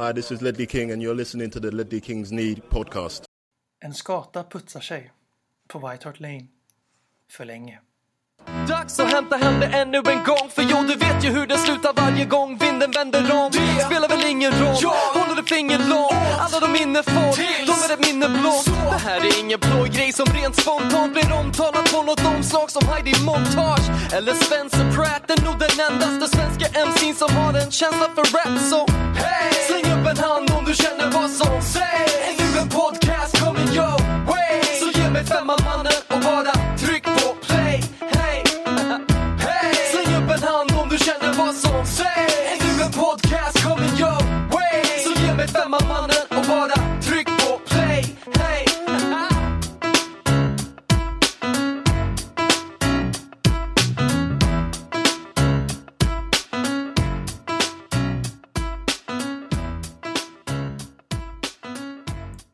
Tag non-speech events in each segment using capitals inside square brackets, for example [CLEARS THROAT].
Hi, this is Ledley King, and you're listening to the Ledley Kings Need podcast. En skata putsar sig på White Hart Lane för länge. Dags att hämta hem det ännu en gång För jo, du vet ju hur det slutar varje gång vinden vänder om. Det spelar väl ingen roll, håller du finger långt Alla de minne får, de är ett minne blått Det här är ingen blå grej som rent spontant blir omtalat på något omslag som Heidi Montage Eller Spencer Pratt, är nog den endaste svenska MC'n som har en känsla för rap Så hey! Släng upp en hand om du känner vad som sägs Är en podcast coming your way Så ge mig femman mannen och bara tryck på play Hey! [LAUGHS] Hey! Släng upp en hand om du känner vad som sägs Är en podcast coming your way Så ge mig femman mannen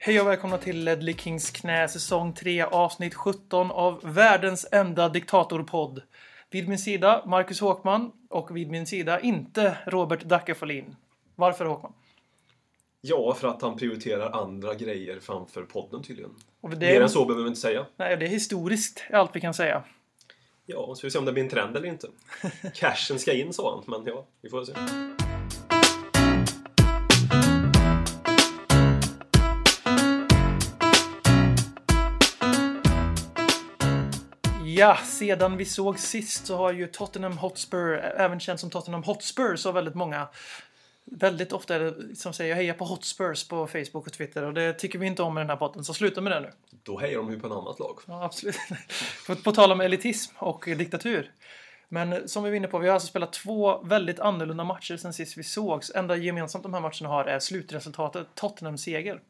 Hej och välkomna till Ledley Kings knä säsong 3 avsnitt 17 av världens enda diktatorpodd. Vid min sida Marcus Håkman och vid min sida inte Robert Dacke Folin. Varför Håkman? Ja, för att han prioriterar andra grejer framför podden tydligen. Och det Mer än så behöver vi inte säga. nej, det är historiskt allt vi kan säga. Ja, så vi ser om det blir en trend eller inte. [LAUGHS] Cashen ska in sa han, men ja, vi får se. Ja, sedan vi såg sist så har ju Tottenham Hotspur, även känt som Tottenham Hotspur, så väldigt många Väldigt ofta är det som säger heja på Hotspurs på Facebook och Twitter och det tycker vi inte om i den här podden, så sluta med det nu. Då hejar de ju på ett annat lag. Ja, absolut. på, på tal om elitism och diktatur. Men som vi var inne på, vi har alltså spelat två väldigt annorlunda matcher sen sist vi sågs. Enda gemensamt de här matcherna har är slutresultatet Tottenham-seger.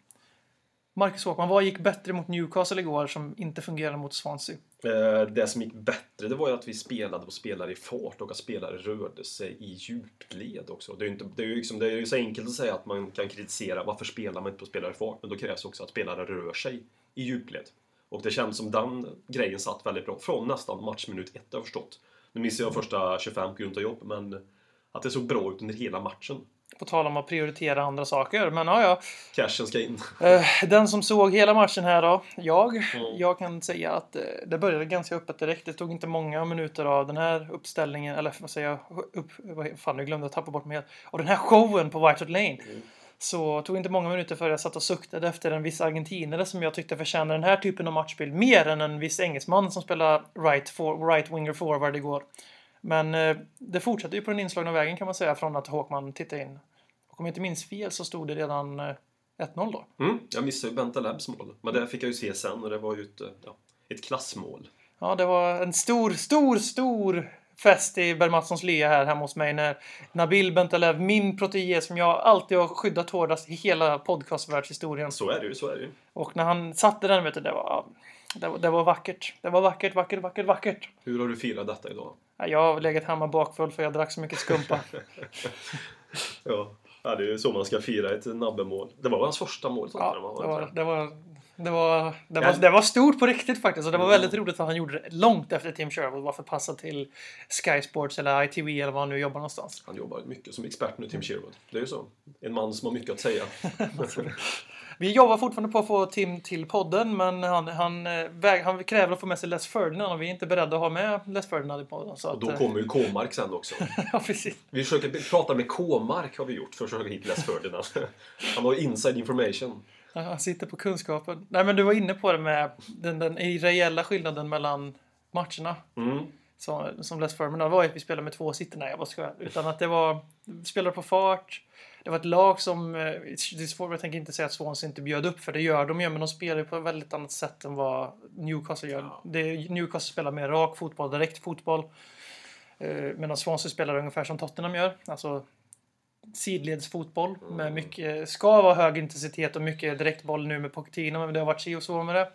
Marcus Håkman, vad gick bättre mot Newcastle igår som inte fungerade mot Swansea? Eh, det som gick bättre, det var ju att vi spelade och spelade i fart och att spelare rörde sig i djupled också. Det är ju, inte, det är ju, liksom, det är ju så enkelt att säga att man kan kritisera varför spelar man inte på spelare i fart, men då krävs också att spelare rör sig i djupled. Och det känns som den grejen satt väldigt bra från nästan matchminut ett har jag förstått. Nu missade jag första 25 på grund av jobb, men att det såg bra ut under hela matchen. På tal om att prioritera andra saker. Men ja, ja. Cashen ska in. Eh, Den som såg hela matchen här då, jag. Mm. Jag kan säga att eh, det började ganska öppet direkt. Det tog inte många minuter av den här uppställningen, eller vad säger jag, upp, vad fan nu glömde jag tappa bort mig helt. Och den här showen på White Hart Lane. Mm. Så tog inte många minuter för jag satt och suktade efter en viss argentinare som jag tyckte förtjänar den här typen av matchbild mer än en viss engelsman som spelar right, for, right winger forward igår. Men eh, det fortsatte ju på den inslagna vägen kan man säga från att Håkman tittade in. Och om jag inte minns fel så stod det redan eh, 1-0 då. Mm, jag missade ju Benta Labs mål. Men det fick jag ju se sen och det var ju ett, eh, ja, ett klassmål. Ja, det var en stor, stor, stor fest i Bermatssons lya här hemma hos mig när Nabil Bentalev, min protege som jag alltid har skyddat hårdast i hela podcastvärldshistorien. Så är det ju, så är det ju. Och när han satte den, vet du, det var, det var, det var vackert. Det var vackert, vackert, vackert, vackert. Hur har du firat detta idag? Ja, Jag har legat hemma bakfull för jag drack så mycket skumpa. [LAUGHS] Ja, ja det är ju så man ska fira ett nabbemål. Det var hans första mål, Ja, Tottenham, det va? var, det var, det var, det Ja. var, det var stort på riktigt faktiskt. Och det var Mm. väldigt roligt att han gjorde det långt efter Tim Sherwood var förpassad till Sky Sports eller ITV eller var han nu jobbar någonstans. Han jobbar mycket som expert nu, Tim Sherwood. Det är ju så. En man som har mycket att säga. [LAUGHS] [LAUGHS] Vi jobbar fortfarande på att få Tim till podden, men han, han, eh, väg, han kräver att få med sig Les Ferdinand och vi är inte beredda att ha med Les Ferdinand i podden. Så Och att, då eh, kommer ju K-mark sen också. [LAUGHS] ja, precis. Vi försöker prata med K-mark har vi gjort för att försöka hit Les Ferdinand. [LAUGHS] Han har inside information. Ja, Han sitter på kunskapen. Nej, men du var inne på det med den, den reella skillnaden mellan matcherna. Mm. som, som Les Ferdinand var ju att vi spelade med två sitter. Nej, jag bara skojar. Utan att det var spelare på fart. Det var ett lag som, eh, det är svårt, jag tänker inte säga att Swansea inte bjöd upp för det gör de ju, men de spelar ju på ett väldigt annat sätt än vad Newcastle gör. Ja. Det, Newcastle spelar mer rak fotboll, direkt fotboll. Eh, medan Swansea spelar ungefär som Tottenham gör. Alltså sidledsfotboll med mycket, ska vara hög intensitet och mycket direktboll nu med Pochettino, men det har varit si och så med det.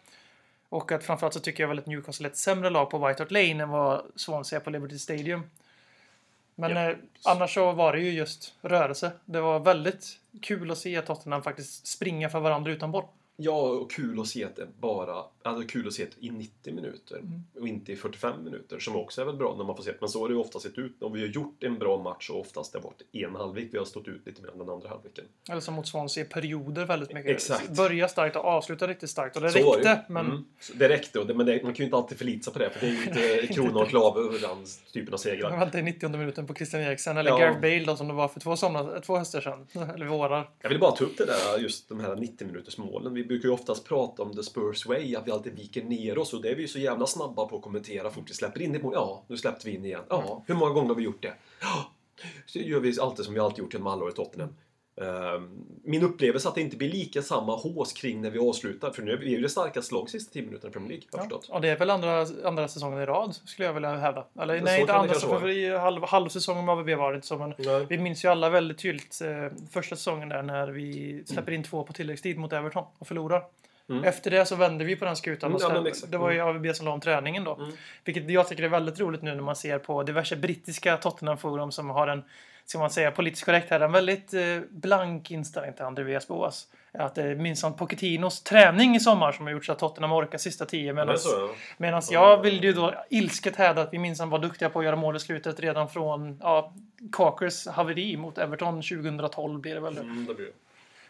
Och att framförallt så tycker jag väl att Newcastle är ett sämre lag på White Hart Lane än vad Swansea är på Liberty Stadium. Men Ja. eh, annars så var det ju just rörelse. Det var väldigt kul att se Tottenham faktiskt springa för varandra utan boll. Ja, och kul att se det bara, alltså kul att se det i 90 minuter Mm. och inte i 45 minuter som också är väl bra när man får se det. Men så har det ju ofta sett ut. Om vi har gjort en bra match och oftast det har varit en halvlek. Vi har stått ut lite mer än den andra halvleken. Eller som mot Swansea, perioder väldigt mycket. Exakt. Börja starkt och avsluta riktigt starkt. Och det Så räckte, men Mm. Det räckte, och det, men det, man kan ju inte alltid förlita sig på det. För det är ju inte [LAUGHS] krona och klave över den typen av segrar. väntade i 90 minuten på Christian Eriksen. Eller Ja. Gareth Bale då, som det var för två, somrar, två höster sedan. [LAUGHS] Eller vårar. Jag vill bara ta upp det där, just de här 90 minuters målen. Vi brukar ju oftast prata om the Spurs way, att vi alltid viker ner oss. Och det är vi ju så jävla snabba på att kommentera fort vi släpper in ett mål. Ja, nu släppte vi in igen. Ja, hur många gånger har vi gjort det? Ja, så gör vi alltid som vi alltid gjort genom alla år i Tottenham. Ehm, Min upplevelse att det inte blir lika samma hås kring när vi avslutar. För nu är vi ju det starkaste lag sista 10 minuterna i Premier League, har Ja. förstått. Och det är väl andra, andra säsongen i rad, skulle jag vilja hävda. Eller Så nej, inte andra, kanske för i halv, halvsäsongen med AVB var det inte så. Men Nej. vi minns ju alla väldigt tydligt eh, första säsongen där när vi släpper in två på tilläggstid mot Everton och förlorar. Mm. Efter det så vände vi på den skutan. Mm, och ja, exakt. det var ju AVB som la om träningen då. Mm. Vilket jag tycker är väldigt roligt nu när man ser på diverse brittiska Tottenham-forum som har en, ska man säga politiskt korrekt här, en väldigt eh, blank inställning till André Villas-Boas. Att det är minsann Pochettinos träning i sommar som har gjort så att Tottenham orkar sista tio. Medan, ja. jag vill ju då ilsket hävda att vi minsann var duktiga på att göra mål i slutet redan från ja, Cockers haveri mot Everton 2012 blir det väl. Mm, det blir det.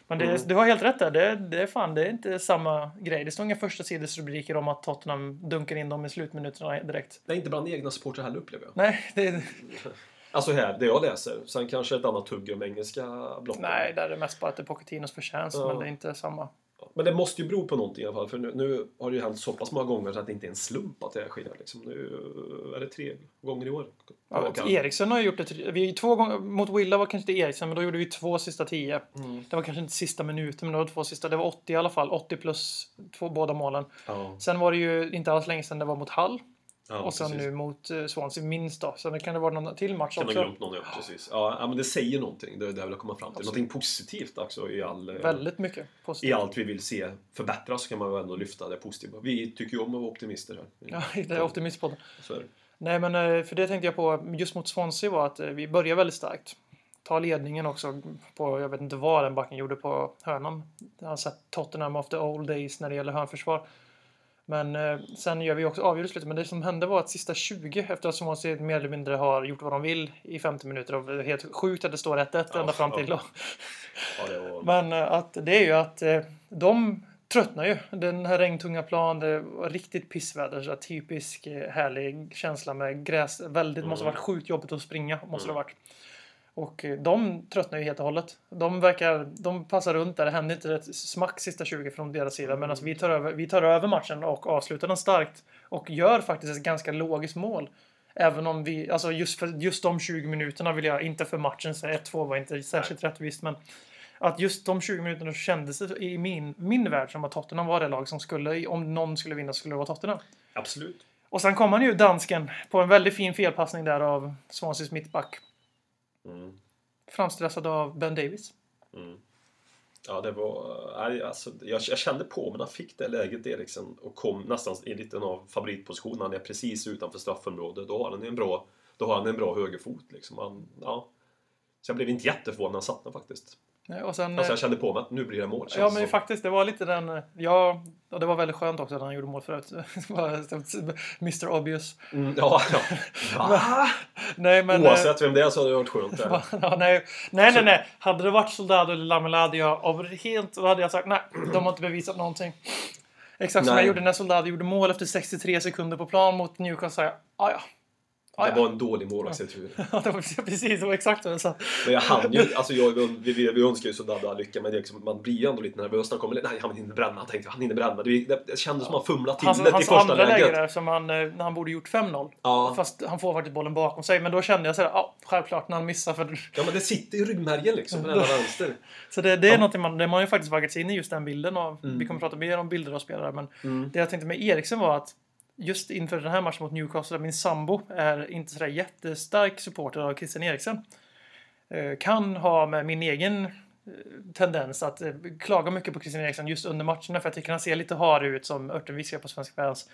Men det, du har helt rätt där. Det, det, är fan, det är inte samma grej. Det står inga första sidesrubriker om att Tottenham dunkar in dem i slutminuterna direkt. Det är inte bland egna supportrar heller upplever jag. Nej, det, [LAUGHS] Alltså här, det jag läser. Sen kanske ett annat tugg om engelska blocken. nej, där är det mest bara att det är Pochettinos förtjänst, Ja. men det är inte samma. Men det måste ju bero på någonting i alla fall. För nu, nu har det ju hänt så pass många gånger så att det inte är en slump att det här sker. Liksom. Nu är det tre gånger i år. Ja, Eriksen har ju gjort det. tre- Vi, två gånger, mot Willa var kanske inte Eriksen, men då gjorde vi två sista tio. Mm. Det var kanske inte sista minuten, men det var två sista. Det var 80 i alla fall. 80 plus två, båda målen. Ja, Sen var det ju inte alls länge sedan det var mot Hall. Ja, och sen precis. nu mot eh, Swansea minst då. Sen kan det vara någon till match Kan ha också. glömt någon, ja. Precis. Ja, men det säger någonting. Det är det jag vill komma fram till. Absolut. Någonting positivt också i all... eh, Väldigt mycket I positivt. allt vi vill se förbättras så kan man ju ändå lyfta det positiva. Vi tycker ju om att vara optimister här. Ja, [LAUGHS] det är optimistpodden. Så är det. Nej, men eh, för det tänkte jag på just mot Swansea var att vi börjar väldigt starkt. Ta ledningen också på, jag vet inte vad den backen gjorde på hörnan. Jag har sett Tottenham of the old days när det gäller hörnförsvar. Men eh, sen gör vi också avgjorde slutet. Men det som hände var att sista 20 efter att Swansea mer eller mindre har gjort vad de vill i 50 minuter. Och det är helt sjukt att det står 1-1 Ja, ända fram till ja. Ja, var... Men eh, att det är ju att eh, de tröttnar ju. Den här regntunga plan, det var riktigt pissväder. Så typisk eh, härlig känsla med gräs. Väldigt, måste ha varit sjukt jobbigt att springa. Måste det ha varit. Och eh, de tröttnar ju helt och hållet. De verkar, de passar runt där. Det händer inte ett smack sista 20 från deras sida. Medan vi tar, över, vi tar över matchen och avslutar den starkt. Och gör faktiskt ett ganska logiskt mål. Även om vi, alltså just för just de 20 minuterna vill jag, inte för matchen, så 1-2 var inte särskilt rättvist. Men att just de 20 minuterna kändes det i min, min värld som att Tottenham var det lag som skulle, om någon skulle vinna skulle det vara Tottenham. Absolut. Och sen kom han ju, dansken, på en väldigt fin felpassning där av Swanseas mittback. Mm. Framstressad av Ben Davis. Mm. Ja, det var... Alltså, jag, jag kände på mig när han fick det läget, Eriksen, och kom nästan i lite av favoritposition. Han är precis utanför straffområdet. Då har han en bra, då har han en bra högerfot. Liksom. Han, ja. Så jag blev inte jätteförvånad när han satte den faktiskt. Och sen, Alltså, eh, jag kände på mig att nu blir det mål. ja men som. faktiskt, det var lite den... eh, Ja, och det var väldigt skönt också att han gjorde mål förut. [LAUGHS] Mr Obvious. Mm, ja, ja. [LAUGHS] Va? Nej men... eh, Oavsett vem det är så hade det varit skönt. [LAUGHS] Ja, nej, nej, nej, nej. Hade det varit Soldado eller Lamela hade jag av helt, då hade jag sagt nej, de har inte bevisat någonting. Exakt som Nej. jag gjorde när Soldado gjorde mål efter 63 sekunder på plan mot Newcastle. Ja, ja. Ah, Det ja. var en dålig målvaktsretur. [LAUGHS] ja. det var precis, det var exakt vad jag sa. Men jag hann ju, [LAUGHS] alltså jag, vi, vi, vi önskar ju Soldado lycka men det liksom, man blir ju ändå lite nervös när han kommer. Nej, han hinner bränna. tänkte jag. Han hinner bränna. Det, det, det kändes som att han fumlade till Hans, det i hans första andra läge läget. där som han, eh, när han borde gjort 5-0. Ja. Fast han får faktiskt bollen bakom sig. Men då kände jag såhär, ja, självklart när han missar. För, ja, men det sitter i ryggmärgen liksom, på [LAUGHS] vänster. så det, det är någonting man, det man ju faktiskt vaggats in i just den bilden av. Mm. Vi kommer prata mer om bilder av spelare. Men det jag tänkte med Eriksen var att just inför den här matchen mot Newcastle, där min sambo är inte sådär jättestark supporter av Christian Eriksen. eh, Kan ha med min egen eh, tendens att eh, klaga mycket på Christian Eriksen just under matcherna för jag tycker han ser lite harig ut som örten viskar på svenska fans.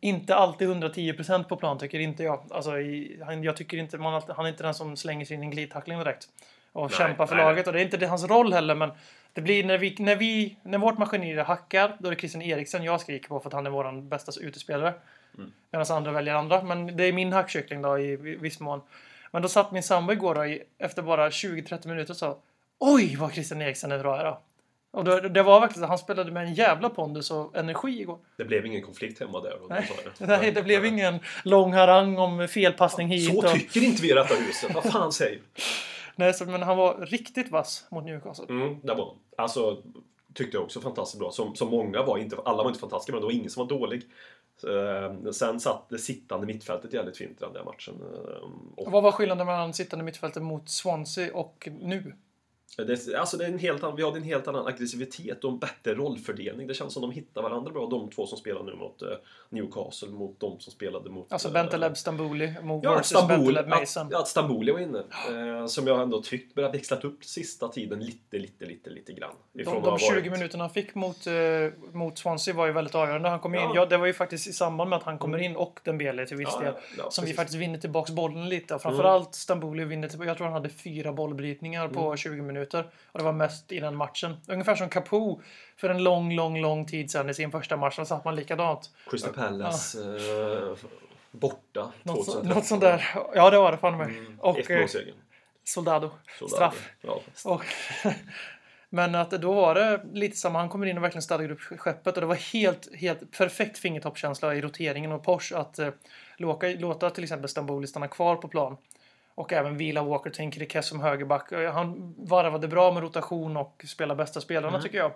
Inte alltid 110% på plan tycker inte jag. Alltså, i, han, jag tycker inte man, han är inte den som slänger sig in i en glidtackling direkt. Och Nej, kämpar för nej, laget. Och det är inte det hans roll heller men Det blir när vi, när vi, när vårt maskineri hackar, då är det Christian Eriksen jag skriker på för att han är vår bästa utespelare. Mm. Medan andra väljer andra. Men det är min hackkyckling då i viss mån. Men då satt min sambo igår då, i, efter bara 20-30 minuter och sa Oj vad Christian Eriksen är bra idag. Och då, det var verkligen så han spelade med en jävla pondus och energi igår. Det blev ingen konflikt hemma där. Nej, då sa jag. [LAUGHS] Nej det blev ingen lång harang om felpassning hit. Så och, tycker inte vi i detta huset. Vad fan säger [LAUGHS] nej, så, men han var riktigt vass mot Newcastle. Mm, det var han. Alltså, tyckte jag också fantastiskt bra. Som, som många var, inte, alla var inte fantastiska, men det var ingen som var dålig. Eh, sen satt det sittande mittfältet jävligt fint i den där matchen. Eh, och Vad var skillnaden mellan sittande mittfältet mot Swansea och nu? Det, alltså det är en helt annan, vi hade en helt annan aggressivitet och en bättre rollfördelning. Det känns som de hittar varandra bra, de två som spelar nu mot eh, Newcastle, mot de som spelade mot... Alltså eh, Bentaleb Stamboli mot Ja, versus Stamboli, Bentaleb Mason. att Stamboli var inne. Eh, som jag ändå tyckt börjat växlat upp sista tiden lite, lite, lite, lite grann. De, de ha 20 varit- minuterna han fick mot, eh, mot Swansea var ju väldigt avgörande. Han kom in, Ja. ja, det var ju faktiskt i samband med att han kommer in och Dembele till viss Ja, del. ja, ja, som vi precis. faktiskt vinner tillbaks bollen lite. Och framförallt Stamboli vinner tillbaka. Jag tror han hade fyra bollbrytningar på Mm. 20 minuter. Och det var mest i den matchen. Ungefär som Capo för en lång, lång, lång tid sedan i sin första match. Då satt man likadant. Crystal Palace eh, borta Något, så, 2013. något sånt där. Ja, det var det fan med. Mm, Och eh. Soldado. Så straff. Ja. Och, [LAUGHS] men att då var det lite samma. Han kommer in och verkligen stadgar upp skeppet. Och det var helt, helt perfekt fingertoppskänsla i roteringen och Porsche att eh, låta, låta till exempel Stamboli stanna kvar på plan. Och även vila Walker till Enkidike som högerback. Han varvade bra med rotation och spela bästa spelarna tycker jag.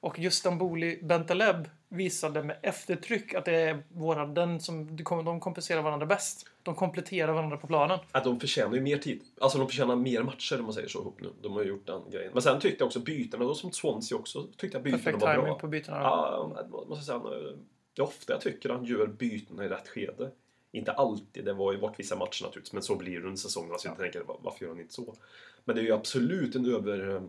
Och just Stamboli Bentaleb visade med eftertryck att det är våra, den som, de kompenserar varandra bäst. De kompletterar varandra på planen. Att de förtjänar ju mer tid. Alltså de förtjänar mer matcher om man säger så ihop nu. De har ju gjort den grejen. Men sen tyckte jag också bytena, då som Swansea också, tyckte jag bytena Perfekt var timing bra. på bytena. Ja, måste säga. Det är ofta jag tycker han gör bytena i rätt skede. Inte alltid, det var ju bort vissa matcher naturligtvis, men så blir det under säsongen. Alltså jag tänker, "Va- varför gör han inte så? Men det är ju absolut en över... eh,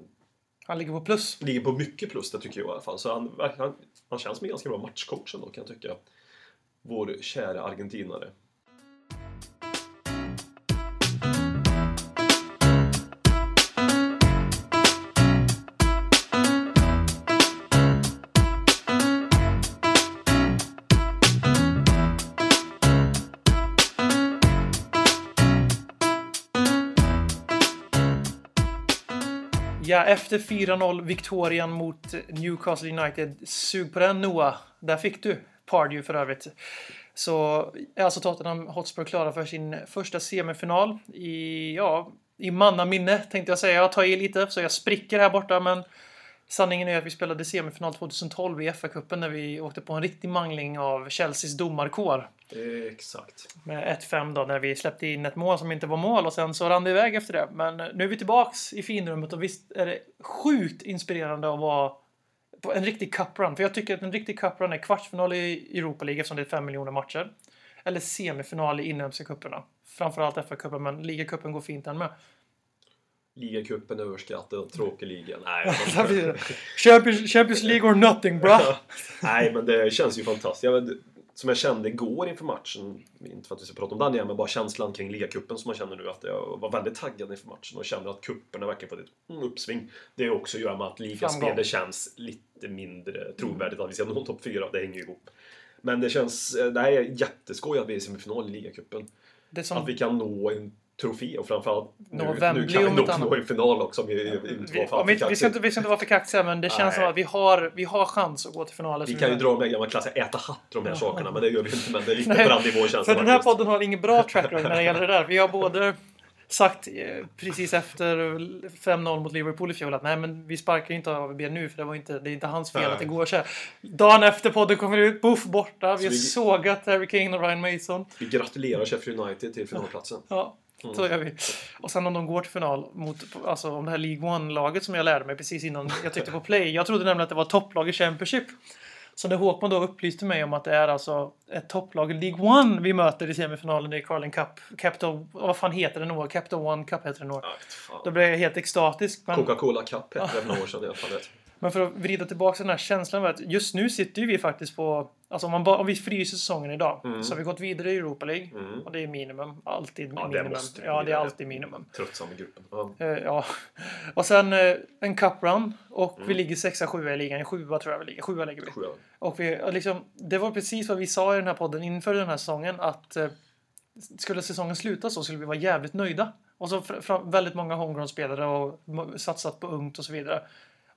Han ligger på plus. Ligger på mycket plus, det tycker jag i alla fall. Så han, han, han känns som en ganska bra matchcoach ändå, kan jag tycka. Vår kära argentinare. Efter 4-0 viktorien mot Newcastle United. Sug på den Noah. Där fick du. Pardew för övrigt. Så är alltså Tottenham Hotspur klara för sin första semifinal i, ja, i mannaminne tänkte jag säga. Jag tar i lite så jag spricker här borta men sanningen är att vi spelade semifinal 2012 i FA-cupen när vi åkte på en riktig mangling av Chelseas domarkår. Exakt. Med 1-5 då när vi släppte in ett mål som inte var mål och sen så rann det iväg efter det. Men nu är vi tillbaks i finrummet och visst är det sjukt inspirerande att vara på en riktig cuprun. För jag tycker att en riktig cuprun är kvartsfinal i Europa League eftersom det är 5 miljoner matcher. Eller semifinal i inhemska cuperna. Framförallt FA-cupen men ligacupen går fint den med. Ligacupen överskattad, tråkig liga. Nej, [LAUGHS] Champions, Champions League or nothing bra. [LAUGHS] Nej, men det känns ju fantastiskt. Jag vet, som jag kände igår inför matchen, inte för att vi ska prata om den igen, men bara känslan kring ligacupen som man känner nu att jag var väldigt taggad inför matchen och kände att cuperna verkligen fått ett mm, uppsving. Det också gör med att ligaspel, Framgång. det känns lite mindre trovärdigt att vi ska nå topp 4. Det hänger ju ihop. Men det känns, det här är jätteskoj att vi är i semifinal i ligacupen. Som, Att vi kan nå en trofé och framförallt nu, nu kan vi nog nå en final också om vi vi, vi, vi, ska inte, vi ska inte vara för kaxiga men det känns som att vi har, vi har chans att gå till finalen. Vi Så kan ju dra här gamla klassiska äta hatt de här sakerna, men det gör vi inte. Men det är lite på den nivån känns det den här podden har ingen bra track record när det gäller det där. Vi har både sagt eh, precis efter 5-0 mot Liverpool i fjol att nej men vi sparkar inte AVB nu för det var inte, det är inte hans fel Nej. att det går så här. Dagen efter podden kommer ut, buff borta. Vi har vi- sågat Harry Kane och Ryan Mason. Vi gratulerar Sheffield United till finalplatsen. Ja, Mm. så gör vi. Och sen om de går till final mot, alltså om det här League One-laget som jag lärde mig precis innan jag tryckte på play. Jag trodde nämligen att det var topplag i Championship. Så när Håkman då upplyste mig om att det är alltså ett topplag i League One vi möter i semifinalen i Carling Cup. Capital, vad fan heter det nog? Capital One Cup heter det nog. Då blev jag helt extatisk. Men, Coca-Cola Cup hette det för några år sedan i alla fall. Men för att vrida tillbaka den här känslan att just nu sitter ju vi faktiskt på... Alltså om, man bara, om vi fryser säsongen idag så har vi gått vidare i Europa League. Mm. Och det är minimum. Alltid Ja, det minimum. måste ja, det är det. alltid minimum. Tröttsam i gruppen. Ja. Eh, ja. Och sen eh, en cup run. Och Mm. vi ligger sexa, sjua i ligan. Sjua tror jag vi ligger. Sjua ligger vi. Sjua. Och vi, och liksom, det var precis vad vi sa i den här podden inför den här säsongen. Att eh, skulle säsongen sluta så skulle vi vara jävligt nöjda. Och så väldigt många homegrown-spelare och satsat på ungt och så vidare.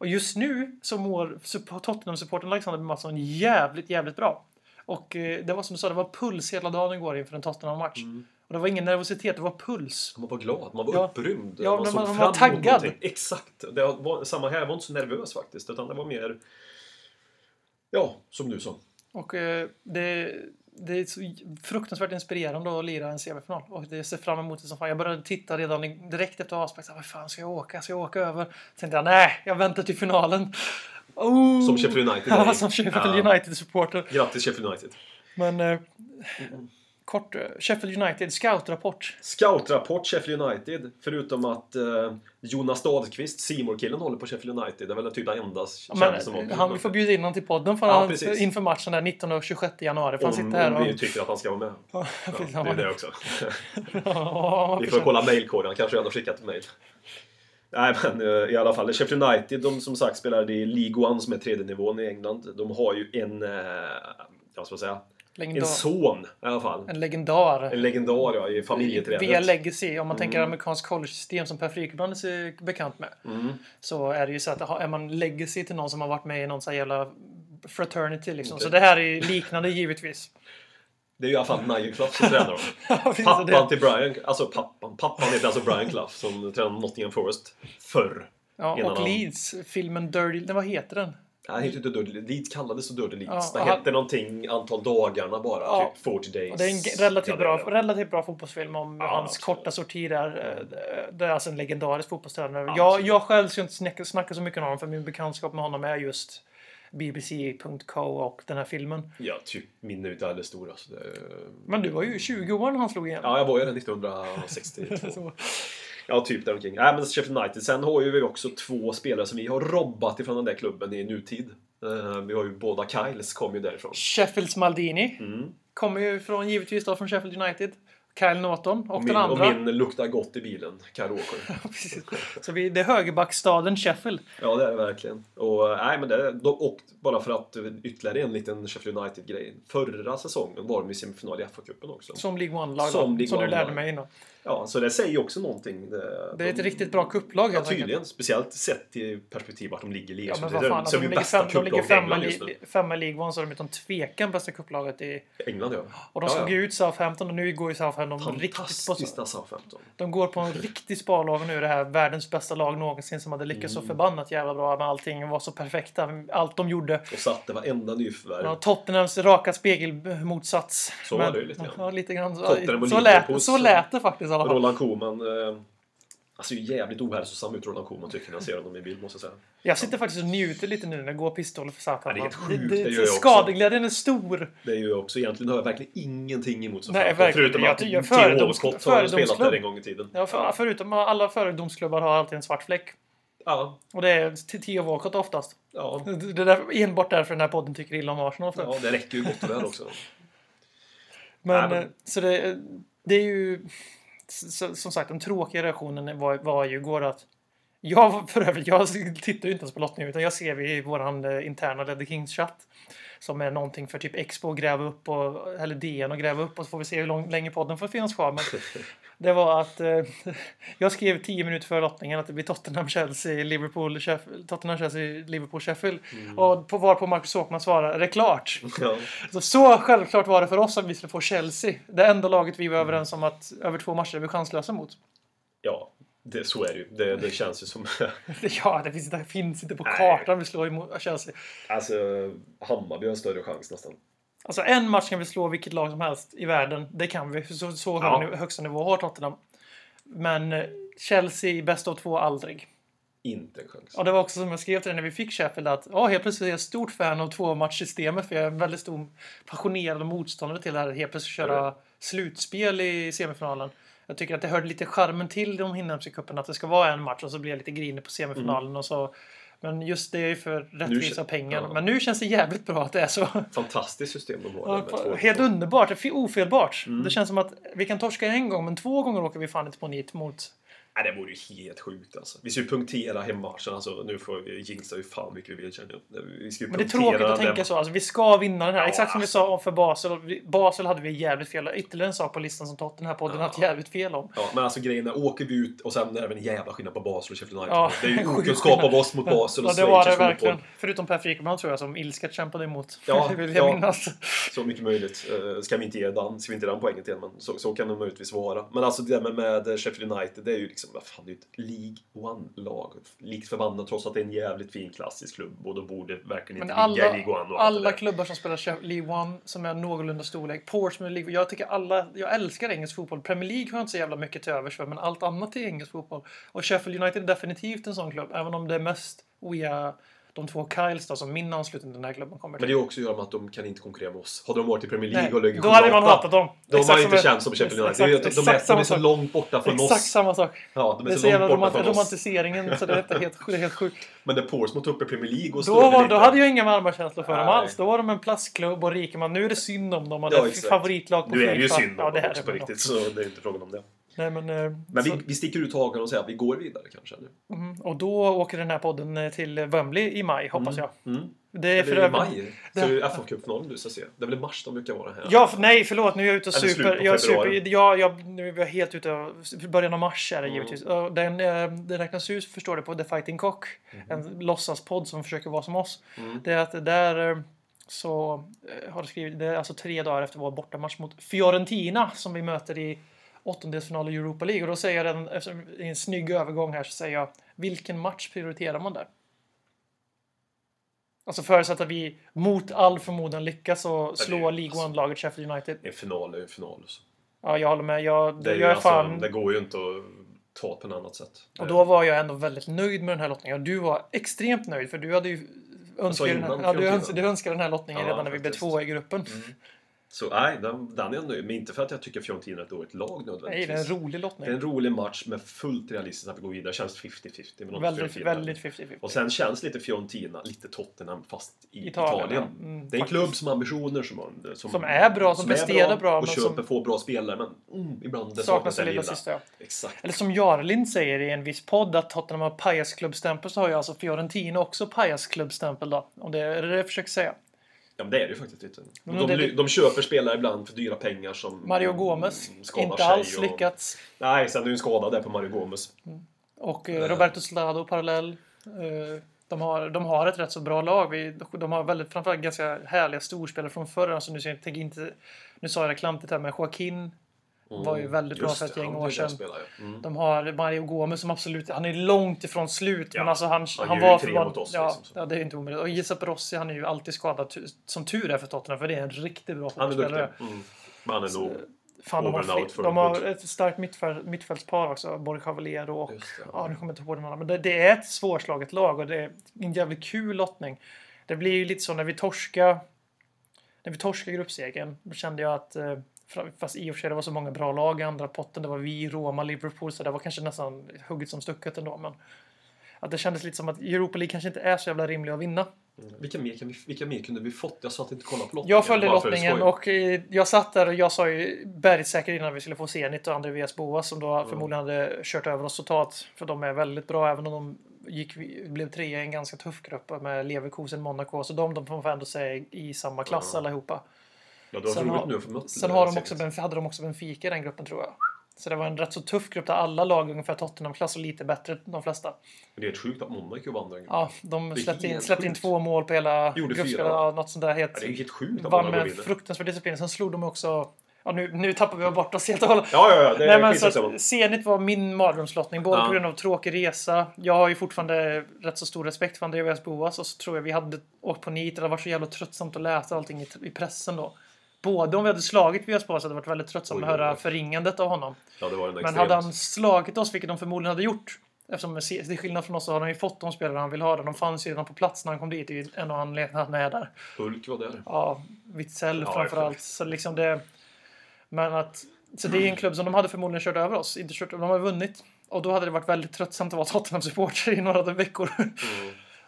Och just nu så mår supp- Tottenham-supporten Alexander Mattsson jävligt, jävligt bra. Och eh, det var som du sa, det var puls hela dagen igår inför en Tottenham-match. Mm. Och det var ingen nervositet, det var puls. Man var glad, man var Ja. upprymd. Ja, man men såg man- man fram var taggad. någonting. Exakt. Det var, samma här, jag var inte så nervös faktiskt. Utan det var mer... Ja, som du sa. Och eh, det, det är så fruktansvärt inspirerande att lira en semifinal. Och det ser fram emot det som fan. Jag började titta redan direkt efter avspark. Vad fan ska jag åka? Ska jag åka över? Tänkte jag, nej, jag väntar till finalen. Oh! Som Sheffield United. [LAUGHS] Ja, som Sheffield Ja. United-supporter. Grattis Sheffield United. Men eh, kort, eh, Sheffield United scoutrapport. Scoutrapport Sheffield United. Förutom att eh, Jonas Dahlqvist, Simor killen håller på Sheffield United. Det är väl typ det enda Men, kändis som har han, vi får bjuda in honom till podden för Ja, han, precis. inför matchen där 19 och 26 januari. För han Om, sitter här om vi och... tycker att han ska vara med. Ja, Ja, det är var- det också. [LAUGHS] Ja, Vi får kolla mejlkoden, han kanske redan har skickat mejl. Nej men eh, i alla fall, Sheffield United, de som sagt spelade i League One som är tredje nivån i England. De har ju en, eh, jag ska säga, Legendar. en son i alla fall. En legendar. En legendar ja, i familjeträdet. Via legacy, om man tänker Mm. amerikansk college-system som Per Frykebrand är bekant med. Mm. Så är det ju så att är man legacy till någon som har varit med i någon sån här jävla fraternity liksom. Inte. Så det här är liknande givetvis. Det är ju i alla fall Nigel Clough som tränar dem. [LAUGHS] Ja, Pappan det- till Brian, alltså pappan. Pappan heter alltså Brian Clough som tränade Nottingham Forest förr. Ja, och han- Leeds, filmen Dirty, vad heter den? Nej, inte Dirty Leeds kallades så Dirty Leeds. Ja, det och han- hette någonting antal dagarna bara, Ja. typ 40 days. Och det är en relativt, bra, relativt bra fotbollsfilm om Ja, hans absolut. korta sorti där. Eh, det- är alltså en legendarisk fotbollstränare. Ja, jag, jag själv ska inte snacka, snacka så mycket om honom för min bekantskap med honom är just BBC.co och den här filmen. Ja, typ min är inte alldeles stor. Alltså. Det... Men du var ju 20 år när han slog igenom. Ja, jag var ju det 1962. [LAUGHS] [LAUGHS] Ja, typ däromkring. Nej, men Sheffield United. Sen har ju vi också två spelare som vi har robbat ifrån den där klubben i nutid. Eh, vi har ju båda Kyles kom ju därifrån. Sheffields Maldini Mm. kommer ju från, givetvis då från Sheffield United. Kyle Norton och, Och, den min, andra. och min luktar gott i bilen. Kyle. [LAUGHS] Så vi, det är högerbackstaden Sheffield. Ja, det är det verkligen. Och, nej, men det, de, och bara för att ytterligare en liten Sheffield United-grej. Förra säsongen var de i semifinal i FA-cupen också. Som League One-lag Som League som du lärde mig innan. Ja, så det säger ju också någonting. Det, Det är ett de- riktigt bra kupplag Ja, enkelt. tydligen. Speciellt sett i perspektiv vart de ligger i Ja, ligan. men det vad är fan, de alltså, de är ligger, fem, de ligger femma, li, femma i League One så är de utan tvekan bästa kupplaget i... England, ja. Och de ja, slog ja. ju ut Southampton och nu går ju Southampton riktigt på... Southampton. De går på en riktig sparlag nu. Det här världens bästa lag någonsin som hade lyckats Mm. så förbannat jävla bra med allting var så perfekta. Allt de gjorde. Och satte varenda nyförvärv. Ja, Tottenhams raka spegelmotsats. Så var det ju lite grann. Ja, lite grann. Så, så, lät, så- lät det faktiskt i alla fall. Roland Koeman. Eh, alltså ju jävligt ohälsosam ut Roland Koeman tycker jag när jag ser honom i bild måste jag säga. Jag sitter faktiskt och njuter lite nu när det går pistoler för Southampton. Ja, det är helt sjukt, det det, gör jag också. skadeglädjen är stor. Det är ju också, egentligen har jag verkligen ingenting emot verkligen. Förutom Jag att Theo Walcott har spelat där en gång i tiden. Ja, för, förutom alla fördomsklubbar har alltid en svart fläck. Ja, Och det är Theo Walcott oftast. ja, [LAUGHS] Det är där, enbart därför den här podden tycker illa om Arsenal. För. ja, det räcker ju gott och väl också. Men, Nej, men- eh, så det, det är ju... Som sagt, den tråkiga reaktionen var, var ju igår att... Jag, för övrigt, jag tittar ju inte ens på lottningen utan jag ser vi i vår eh, interna Ledder Kings-chatt. Som är någonting för typ Expo att gräva upp, och, eller DN att gräva upp och så får vi se hur lång, länge podden får finnas kvar. Men det var att eh, [LAUGHS] jag skrev tio minuter före lottningen att det blir Tottenham, Chelsea, Liverpool, Sheffield, Tottenham, Chelsea, Liverpool, Sheffield. Och på var på Marcus Åkman svarade, är det klart? Ja. Så, så självklart var det för oss att vi skulle få Chelsea. Det enda laget vi var överens om att över två matcher är vi chanslösa mot. Ja, det, så är det ju. Det, det känns ju som... [LAUGHS] Ja, det finns, det finns inte på Nej. kartan vi slår emot Chelsea. alltså, Hammarby har en större chans nästan. Alltså en match kan vi slå vilket lag som helst i världen. Det kan vi. Så, så Ja. hög, högsta nivå har Tottenham. Men eh, Chelsea i bäst av två aldrig. Inte en chans. Och det var också som jag skrev till dig när vi fick Sheffield att oh, helt plötsligt är jag stort fan av tvåmatchsystemet för jag är en väldigt stor passionerad motståndare till det här helt plötsligt köra slutspel i semifinalen. Jag tycker att det hörde lite charmen till de inhemska cupen att det ska vara en match och så blir jag lite grinig på semifinalen och så Men just det är ju för rättvisa pengar. ja. Men nu känns det jävligt bra att det är så. Fantastiskt system de har. Ja, Helt underbart, ofelbart. Mm. Det känns som att vi kan torska en gång, men två gånger åker vi fan inte på nit mot... Nej, det vore ju helt sjukt alltså. Vi ska ju punktera hemmatchen. Alltså, nu får vi jinxa hur fan mycket vi vill känner. Vi ska ju Men det är tråkigt att den- tänka så. Alltså, vi ska vinna den här. Ja, Exakt som vi alltså. sa om för Basel. Basel hade vi jävligt fel. Ytterligare en sak på listan som Totten här podden Ja. haft jävligt fel om. Ja, men alltså grejen är, åker vi ut och sen är det en jävla skillnad på Basel och Sheffield United. Ja, det är ju [LAUGHS] okunskap av oss mot Basel och Ja, det var det verkligen. Förutom Per Frikeman tror jag som ilsket kämpade emot. Ja, [LAUGHS] vill jag ja. minnas. Så mycket möjligt. Uh, ska vi inte ge den, ska vi inte ge den poängen till men så, så kan det möjligtvis vara. Men alltså det med, med Sheffield United, det är ju liksom, vad fan, det är ju ett League One-lag. Likt förbannat trots att det är en jävligt fin klassisk klubb och de borde verkligen inte alla, ligga i League One alla klubbar som spelar League One som är någorlunda storlek. Portsmouth League. Jag tycker alla, jag älskar engelsk fotboll. Premier League har jag inte så jävla mycket till övers för, men allt annat är engelsk fotboll. Och Sheffield United är definitivt en sån klubb, även om det är mest via de två Kyles då, som min anslutning till den här klubben kommer Men till. det är också att göra med att de kan inte konkurrera med oss. Hade de varit i Premier League Nej, och legat då hade man hatat dem. De Exakt har inte är- känts som Sheffield United. Exakt, de, de, exakt är, de är så sak. långt borta från Exakt oss. samma sak. Ja, de är Det är så så jävla romant- romantiseringen så det är helt, det är helt sjukt. Men när Portsmouth tog upp i Premier League och Då, var, då hade jag inga varma känslor för dem Nej. alls. Då var de en plastklubb och Rikeman. Nu är det synd om dem och det Ja, exakt. favoritlag på Nu är det ju synd om dem också på riktigt, så det är inte frågan om det. Nej, men, eh, Men vi, så, vi sticker ut hakan och säger att vi går vidare kanske. Nu. mm, och då åker den här podden eh, till Wembley i maj, hoppas jag. Mm. Det är för Eller i övrigt... maj. Så är det FA-cupfinalen du ska se. Det är väl i mars de brukar vara här? Ja, för, nej, förlåt. Nu är jag ute och super. Jag super ja, jag, nu är jag helt ute. och- Början av mars är det Mm. givetvis. Den, eh, den räknas ut, förstår du, på The Fighting Cock. En låtsaspodd som försöker vara som oss. Mm. Det är att där så har det skrivit, det är alltså tre dagar efter vår bortamatch mot Fiorentina som vi möter i åttondelsfinal i Europa League. Och då säger jag den, eftersom det är en snygg övergång här, så säger jag vilken match prioriterar man där? Alltså förutsatt att vi mot all förmodan lyckas och slå League One-laget Sheffield United. En final är en final. Så. Ja, jag håller med. Jag, Det, är jag är alltså, fan... det går ju inte att ta på något annat sätt. Och då var jag ändå väldigt nöjd med den här lottningen. Och du var extremt nöjd för du hade ju önskat den, här- ja, du önskade, du önskade den här lottningen Ja, redan när vi blev. Mm. tvåa i gruppen. Så nej, den, den är jag nöjd med. Inte för att jag tycker Fiorentina är ett dåligt lag Nej, nödvändigtvis. det är en rolig lottning. Det är en rolig match med fullt realistiskt att vi går vidare. Känns 50-50 med något Väldigt, väldigt 50-50. Och sen känns lite Fiorentina, lite Tottenham fast i Italien, Italien. Mm, det är en klubb som har ambitioner, som, som, Som är bra, som presterar bra, och men köper som- få bra spelare. Men mm, ibland det Saknas det lilla sista. Ja. Exakt. Eller som Jarlind säger i en viss podd att Tottenham har pajasklubbstämpel så har ju alltså Fiorentina också pajasklubbstämpel då. Om det är det jag försöker säga. Ja, men det är det ju faktiskt lite. Men De, det- de köper spelare ibland för dyra pengar som... Mario Gomez, mm, inte alls och- lyckats. Nej, sen är det ju en skada där på Mario Gomez. Och eh, Roberto Slado parallell. Eh, de, har, de har ett rätt så bra lag. Vi, de har väldigt, framförallt ganska härliga storspelare från förr. Alltså nu, ser jag- inte, nu sa jag det klantigt här med Joaquin. Var ju väldigt bra Just för ett det, gäng år bra sedan. spelare, ja. Mm. De har Mario Gomez som absolut, han är långt ifrån slut. Ja, men alltså han, han han var tre förbannad- mot oss, Ja, liksom, ja, det är inte omöjligt. Och Giuseppe Rossi, han är ju alltid skadad. Som tur är för Tottenham, för det är en riktigt bra fotbollsspelare. Mm. Men han är nog... Fan, de har, för de har ett starkt mittfält, mittfältspar också. Borg Cavallero och... Det, ja. nu kommer jag inte ihåg den andra. Men det, det är ett svårslaget lag och det är en jävligt kul lottning. Det blir ju lite så när vi torskar... När vi torskade gruppsegern, då kände jag att... eh, Fast i och för sig det var så många bra lag i andra potten. Det var vi, Roma, Liverpool. Så det var kanske nästan hugget som stucket ändå. Men att det kändes lite som att Europa League kanske inte är så jävla rimlig att vinna. Vilka mer, kan vi, vilka mer kunde vi fått? Jag sa att inte kolla på lottningen. Jag följde lottningen och eh, jag satt där och jag sa ju bergsäkert innan vi skulle få Zenit och Andreas Boas som då förmodligen hade kört över oss totalt. För de är väldigt bra även om de gick, blev trea i en ganska tuff grupp med Leverkusen, Monaco. Så de, de får man ändå säga i samma klass Ja. allihopa. Ja, det var Sen roligt har- nu få möta Sen har de också. Benf- hade de också Benfica i den gruppen tror jag. Så det var en rätt så tuff grupp där alla lag ungefär Tottenham-klass och lite bättre de flesta. Men det är helt sjukt att Monaco vann den gruppen. Ja, de släppte in, släppte in två mål på hela gruppspelet. Ja, något sånt där helt... Ja, det är helt sjukt att vann med fruktansvärd disciplin. Sen slog de också... Ja, nu, nu tappar vi bort oss helt och hållet. Ja, ja, ja. Det Nej, men så Zenit var min mardrömslottning, både Ja. på grund av tråkig resa. Jag har ju fortfarande rätt så stor respekt för Andreas Boas och så tror jag vi hade åkt på nit. Det hade varit så jävla tröttsamt att läsa allting i, i pressen då. Både om vi hade slagit Vias Boas hade det varit väldigt tröttsamt Oj, att höra förringandet av honom. Ja, det Men hade han slagit oss, vilket de förmodligen hade gjort, eftersom till skillnad från oss så har han ju fått de spelare han vill ha. De fanns ju redan på plats när han kom dit. Det är ju en av anledningarna att han är där. Hulk var där. Ja, Witzell Ja, framförallt. Så liksom det... Men att... Så det är en klubb som de hade förmodligen kört över oss. Inte kört, de har vunnit. Och då hade det varit väldigt tröttsamt att vara Tottenham-supporter i några veckor. Mm.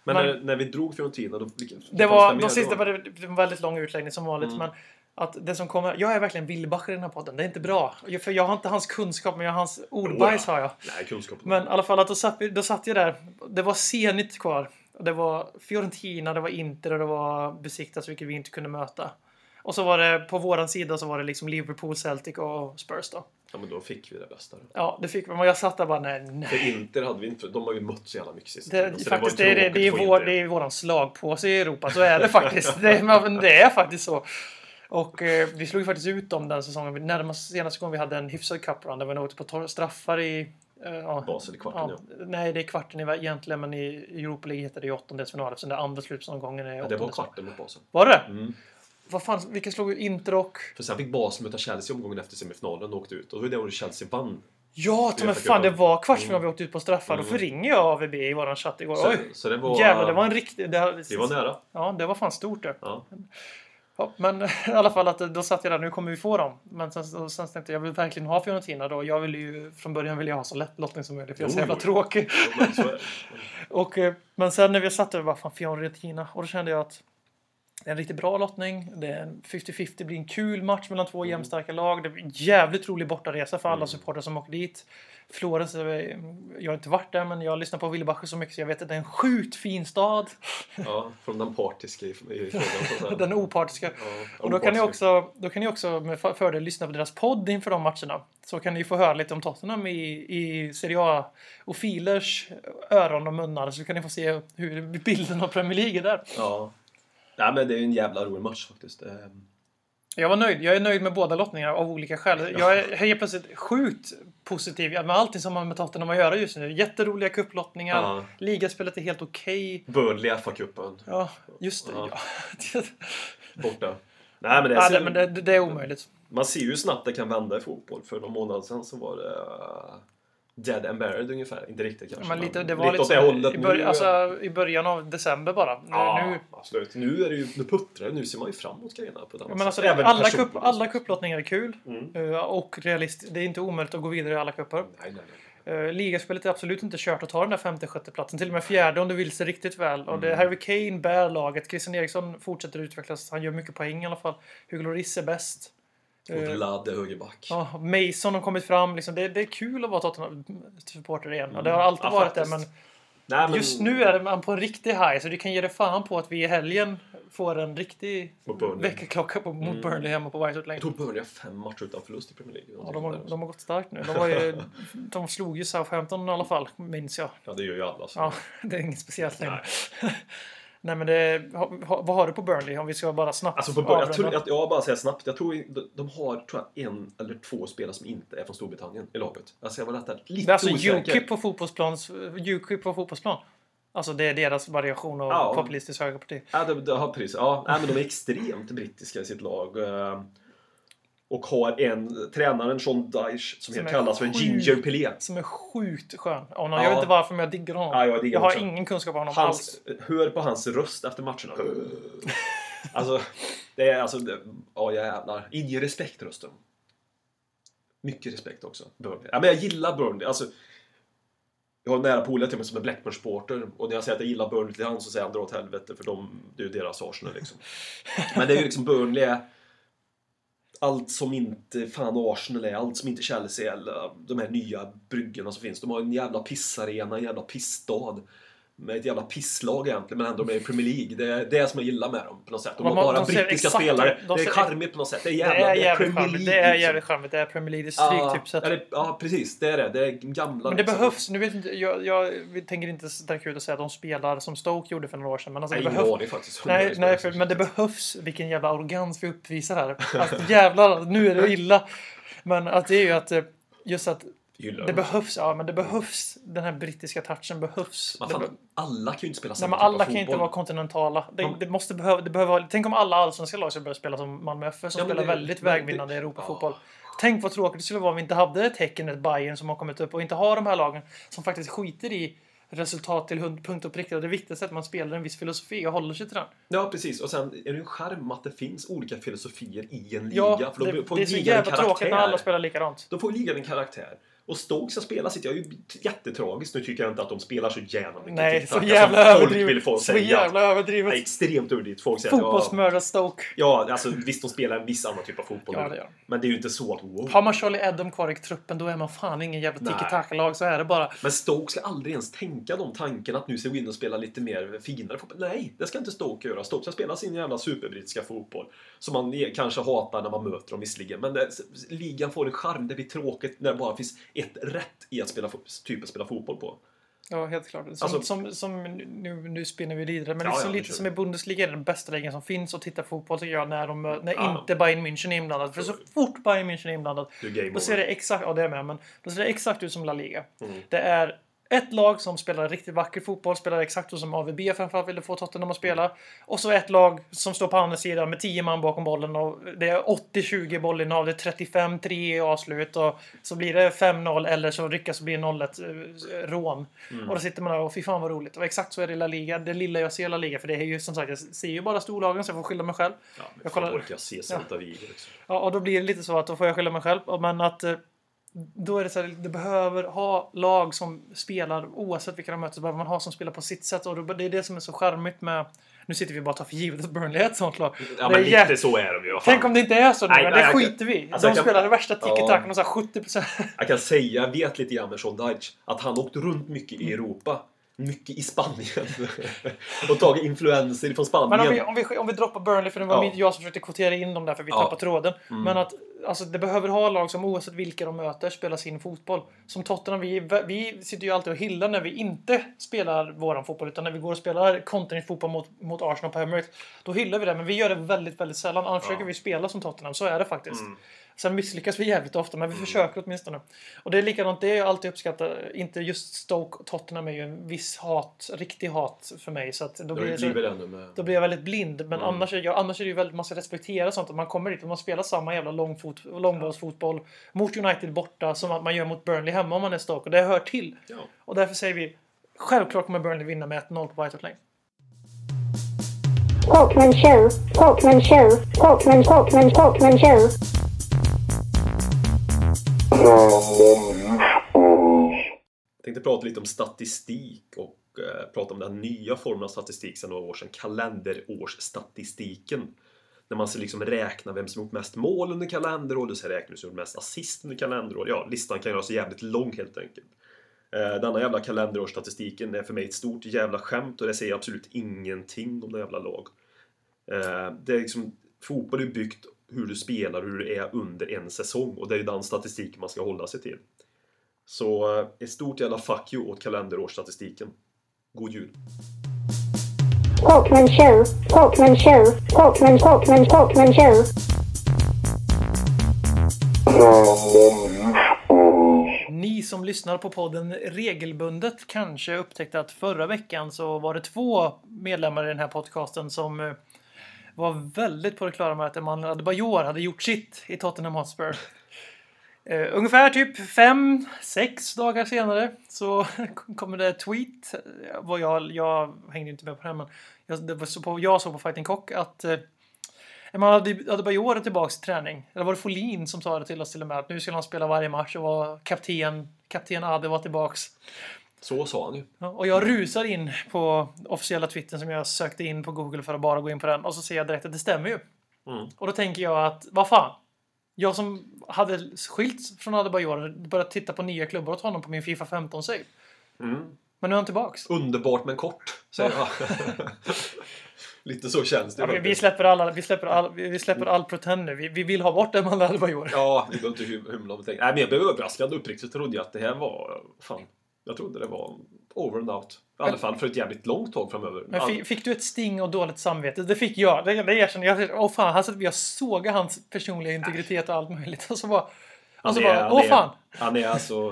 Men, Men- när, när vi drog Fiorentina, då... Vilka, Det var, mer de sista var det det var en väldigt lång utläggning som vanligt. Mm. Men att det som kommer... Jag är verkligen Wilbacher i den här podden. Det är inte bra. För jag har inte hans kunskap, men jag har hans ordbajs har jag. Nej, kunskap. Men i alla fall, att då, satt, vi- då satt jag där. Det var Zenit kvar. Det var Fiorentina, det var Inter och det var Besiktas, vilket vi inte kunde möta. Och så var det på våran sida så var det liksom Liverpool, Celtic och Spurs då. Ja, men då fick vi det bästa. Ja, det fick vi. Men jag satt där bara, nej, nej. För Inter hade vi inte... De har ju mött så jävla mycket sista Det, tiden, så faktiskt, det, det, det, är vår, det är våran slagpåse i Europa. Så är det faktiskt. Det, men det är faktiskt så. Och eh, vi slog ju faktiskt ut dem den säsongen. Närmast senaste gången vi hade en hyfsad cuprun. Det var nog på tor- straffar i... eh, ja, Basel i kvarten, ja. Nej, det är kvarten i- egentligen, men i Europa League heter det ju åttondelsfinal eftersom det andra slutomgången är Ja, det var kvarten mot Basel. Var det? Mm. Vad fan, vilka slog ut Inter och... För sen fick Basel möta Chelsea omgången efter semifinalen och åkte ut. Och det var det året Chelsea vann. Ja, ta mig fan, det var kvartsfinal vi Mm. åkte ut på straffar. Då Mm. förringer jag AVB i våran chatt igår. Så, Oj! så det var... Jävlar, det var en riktig... Det, Vi var nära. Ja, det var fan stort det. Ja. Ja, men [LAUGHS] i alla fall att då satt jag där, nu kommer vi få dem. Men sen, och sen tänkte jag, jag vill verkligen ha Fiorentina då. Jag vill ju, från början vill jag ha så lätt lottning som möjligt för jag är så jävla tråkig. Ja, men det. [LAUGHS] Och, eh, men sen när vi satt där, bara fan Fiorentina. Och då kände jag att det är en riktigt bra lottning. Det är en 50-50, det blir en kul match mellan två jämnstarka lag. Det blir en jävligt rolig bortaresa för alla Mm. supportrar som åker dit. Florens, jag har inte varit där men jag har lyssnat på Wilbacher så mycket så jag vet att det är en sjukt fin stad. Ja, från den partiska i, frågan. [LAUGHS] Den opartiska. Ja, Och då kan, ni opartiska. också, då kan ni också med för- fördel lyssna på deras podd inför de matcherna. Så kan ni få höra lite om Tottenham i, i Serie A och filers öron och munnar. Så kan ni få se hur bilden av Premier League är där. Ja. Nej, men det är ju en jävla rolig match faktiskt. Eh, Jag var nöjd. Jag är nöjd med båda lottningarna av olika skäl. Jag är helt plötsligt sjukt positiv med allting som har med Tottenham att göra just nu. Jätteroliga kupplottningar. Ja. Ligaspelet är helt okej. Burnley FA-cupen. Ja, just det. Ja. Ja. [LAUGHS] Borta. Nej, men det, Ja, det, men det, det är omöjligt. Man ser ju hur snabbt det kan vända i fotboll. För någon månad sedan så var det uh, dead and buried ungefär. Inte riktigt kanske. Men lite, det var lite åt det hållet. i, början, nu, alltså, i början av december bara. Nu, ja, nu, absolut. Nu är det ju, nu puttrar. Nu ser man ju framåt grejerna på ett annat men alltså, sätt. Även alla, kupp, alla kupplottningar är kul. Mm. Eh, och realistiskt. Det är inte omöjligt att gå vidare i alla kupper. Nej, nej, nej. Uh, ligaspelet är absolut inte kört att ta den där femte, sjätte platsen. Till och med fjärde om du vill sig riktigt väl. Och Mm. det är Harry Kane bär laget. Christian Eriksson fortsätter utvecklas. Han gör mycket poäng i alla fall. Hugo Lloris är bäst. Och Eh, Vlad är högerback. Ja, Mason har kommit fram. Liksom, det, det är kul att vara Tottenham-supporter igen. Och det har alltid Mm. Ja, varit det. faktiskt. Men Nej, men, just nu är man på en riktig high. Så du kan ge dig fan på att vi i helgen får en riktig väckarklocka på, mot Mm. Burnley hemma på White Hart Lane. Jag tror Burnley har fem matcher utan förlust i Premier League. Ja, de, har, de har gått starkt nu. De, ju, de slog ju Southampton i alla fall, minns jag. Ja, det gör ju alla. Så. Ja, [LAUGHS] det är inget speciellt längre. [LAUGHS] Nej. Men det, ha, ha, vad har du på Burnley? Om vi ska bara snabbt Alltså på jag, tror, jag, jag bara säger snabbt. Jag tror de, de har tror jag, en eller två spelare som inte är från Storbritannien i laget. Alltså jag var lite Det är alltså osäker. Ukip på fotbollsplan. Ukip på fotbollsplan. Alltså det är deras variation av Ja. populistiskt högerparti. Ja, det, det har precis. Ja, nej, men de är extremt brittiska i sitt lag. Och har en, tränaren Sean Dyche, som, Som kallas för sjuk. Ginger Pelé. Som är sjukt skön. Och Ja. Jag vet inte varför, men jag diggar honom. Ja, jag diggar har också. ingen kunskap om honom alls. Hans, hör på hans röst efter matcherna. [LAUGHS] Alltså, det är alltså... Ja, jävlar. Inger respekt rösten. Mycket respekt också. Burnley. Ja, men jag gillar Burnley. Alltså, jag har en nära polare till mig som är Blackburn-supporter och när jag säger att jag gillar Burnley till han så säger han dra åt helvete för de, det är ju deras Arsenal liksom. [LAUGHS] Men det är ju liksom Burnley är allt som inte fan Arsenal är, allt som inte Chelsea är, eller de här nya bryggorna som finns. De har en jävla pissarena, en jävla pissstad. Med ett jävla pisslag egentligen, men ändå med i Premier League. Det är det som jag gillar med dem på något sätt. De, har bara de brittiska exakt- spelare. de det är charmigt på något sätt. Det är Det jävla, är Premier. League. Det är liksom. jävligt charmigt. Det är Premier League. Det är Ja, stryktipset. ja, det- ja, precis. Det är det. Det är gamla. Men det liksom. behövs. Nu vet inte, jag, jag tänker inte sträcka ut och säga att de spelar som Stoke gjorde för några år sedan. Men alltså, Nej, det behövs. aning faktiskt. Nej, nej för, men det behövs. Vilken jävla arrogans vi uppvisar här. Alltså, jävlar, nu är det illa. Men att det är ju att eh, just att det behövs. Ja, men det behövs. Den här brittiska touchen behövs. Det fan, be- alla kan ju inte spela Nej, samma men typ av alla kan inte fotboll. vara kontinentala. Det, Ja. det måste behöva, det behöver, tänk om alla allsvenska lag skulle börja spela som Malmö FF som Ja, spelar det- väldigt det- vägvinnande Europafotboll. Tänk vad tråkigt det skulle vara om vi inte hade ett Häcken, ett Bayern som har kommit upp och inte har de här lagen som faktiskt skiter i resultat till punkt och pricka. Det viktigaste är att man spelar en viss filosofi och håller sig till den. Ja, precis. Och sen är det en charm att det finns olika filosofier i en liga. Ja, för då det, får det är så jävla tråkigt när alla spelar likadant. Då får ligan en karaktär. Och Stoke ska spela sitt. Jag är ju jättetragiskt. Nu tycker jag inte att de spelar så jävla mycket Nej, så jävla som folk vill överdrivet. få Så säga. jävla Ja, överdrivet. extremt överdrivet. Folk säger Fotbollsmördad Stoke. ja, alltså visst de spelar en viss annan typ av fotboll Ja, det gör. Men det är ju inte så att wow. Har man Charlie Adam kvar i truppen då är man fan ingen jävla Nej. tiki-taka-lag. Så är det bara. Men Stoke ska aldrig ens tänka de tankarna att nu ska vi in och spela lite mer finare fotboll. Nej, det ska inte Stoke göra. Stoke ska spela sin jävla superbrittiska fotboll. Som man kanske hatar när man möter dem visserligen. Men det, ligan får en charm. Det blir tråkigt när det bara finns ett rätt i att spela, typ att spela fotboll på. Ja, helt klart. Som, Alltså- som, som nu, nu spinner vi vidare. Men Ja, så ja, lite som i Bundesliga är den bästa ligan som finns att titta fotboll tycker jag. När, de, när Ja. inte Bayern München är inblandad. För så fort Bayern München är inblandad Då ser det exakt, ja det är med, men då ser det exakt ut som La Liga. Mm. Det är ett lag som spelar riktigt vacker fotboll, spelar exakt så som AVB framförallt ville få Tottenham att spela. Och så ett lag som står på andra sidan med 10 man bakom bollen och det är 80-20 bollinnehav, det är 35-3 i avslut och så blir det 5-0 eller så ryckas och blir 0-1 eh, rån. Mm. Och då sitter man där och fy fan vad roligt. Och exakt så är det i La Liga. Det lilla jag ser i La Liga, för det är ju som sagt, jag ser ju bara storlagen så jag får skylla mig själv. Ja, men Jag kollar- orkar jag se Celta Vigo liksom. Ja, och då blir det lite så att då får jag skylla mig själv. Men att eh, då är det så här, det behöver ha lag som spelar oavsett vilka de möter. Så behöver man ha som spelar på sitt sätt. Och det är det som är så charmigt med... Nu sitter vi bara och tar för givet att Burnley är ett sånt lag. Ja, men lite jä- så är de ju. Tänk om det inte är så nu, Nej, det skiter vi alltså, De kan- spelar det värsta tiki-takan Ja. och så här 70%. Jag kan säga, jag vet lite grann med Sean Dyche, att han åkt runt mycket Mm. i Europa. Mycket i Spanien. [LAUGHS] och tagit influenser från Spanien. Men om vi, om, vi, om vi droppar Burnley, för det var Ja. jag som försökte kvotera in dem där för vi Ja. tappade tråden. Mm. Men att alltså, det behöver ha lag som oavsett vilka de möter spelar sin fotboll. Som Tottenham, vi, vi sitter ju alltid och hyllar när vi inte spelar våran fotboll. Utan när vi går och spelar kontringsfotboll mot, mot Arsenal på Emirates. Då hyllar vi det, men vi gör det väldigt, väldigt sällan. Annars försöker vi spela som Tottenham, så är det faktiskt. Mm. Sen misslyckas vi jävligt ofta, men vi försöker åtminstone. Och det är likadant, det är jag alltid uppskattat. Inte just Stoke och Tottenham är ju en viss hat, riktig hat för mig. Så att då blir så, med... då blir jag väldigt blind. Men Mm. annars, är jag, annars är det ju väldigt, man ska respektera sånt. Att man kommer dit och man spelar samma jävla långfot, långbollsfotboll mot United borta som att man gör mot Burnley hemma om man är Stoke. Och det hör till. Ja. Och därför säger vi självklart kommer Burnley vinna med 1-0 på White Hart Lane. Talkman Show, Talkman Show, Talkman, Talkman, Talkman Show. Jag tänkte prata lite om statistik och eh, prata om den nya formen av statistik sedan några år sedan. Kalenderårsstatistiken. När man ska liksom räkna vem som gjort mest mål under kalenderår, du ska räkna vem som gjort mest assist under kalenderår. Ja, listan kan göras jävligt lång helt enkelt. Eh, denna jävla kalenderårsstatistiken är för mig ett stort jävla skämt och det säger absolut ingenting om den jävla lag. Eh, det är liksom, fotboll är byggt hur du spelar, hur du är under en säsong och det är ju den statistiken man ska hålla sig till. Så eh, ett stort jävla fuck you åt kalenderårsstatistiken. God jul! Talkman Show, Talkman Show, Talkman, Talkman, Talkman Show. Ni som lyssnar på podden regelbundet kanske upptäckte att förra veckan så var det två medlemmar i den här podcasten som eh, var väldigt på det klara med att Emanuel Adebayor hade gjort sitt i Tottenham Hotspur. Uh, ungefär typ fem, sex dagar senare så [LAUGHS] kommer det tweet. Eh, Vad jag, jag hängde inte med på det, men jag, det var så på, jag såg på Fighting Cock att uh, Emanuel Adebayor är tillbaka i träning. Eller var det Folin som sa det till oss till och med? Att nu skulle han spela varje match och var kapten. Kapten Ade var tillbaks. Så sa han ju. Ja, och jag rusar in på officiella twittern som jag sökte in på Google för att bara gå in på den. Och så ser jag direkt att det stämmer ju. Mm. Och då tänker jag att, vad fan. Jag som hade skilts från Adebayor börjat titta på nya klubbar åt honom på min Fifa 15-save. Mm. Men nu är han tillbaks. Underbart men kort, säger jag. [LAUGHS] Lite så känns det Ja, vi, släpper alla, vi släpper all, vi släpper all pretend nu. Vi, vi vill ha bort Emanuel Adebayor. Ja, vi behöver inte hymla om det. Nej, men jag blev överraskad. Uppriktigt trodde jag att det här var... Fan. Jag trodde det var over and out. I alla fall för ett jävligt långt tag framöver. Men fick, fick du ett sting och dåligt samvete? Det fick jag. Det, det erkänner jag. Åh fan, han satt jag såg hans personliga integritet och allt möjligt. Och så bara... Och så är- bara, åh fan! Han är alltså...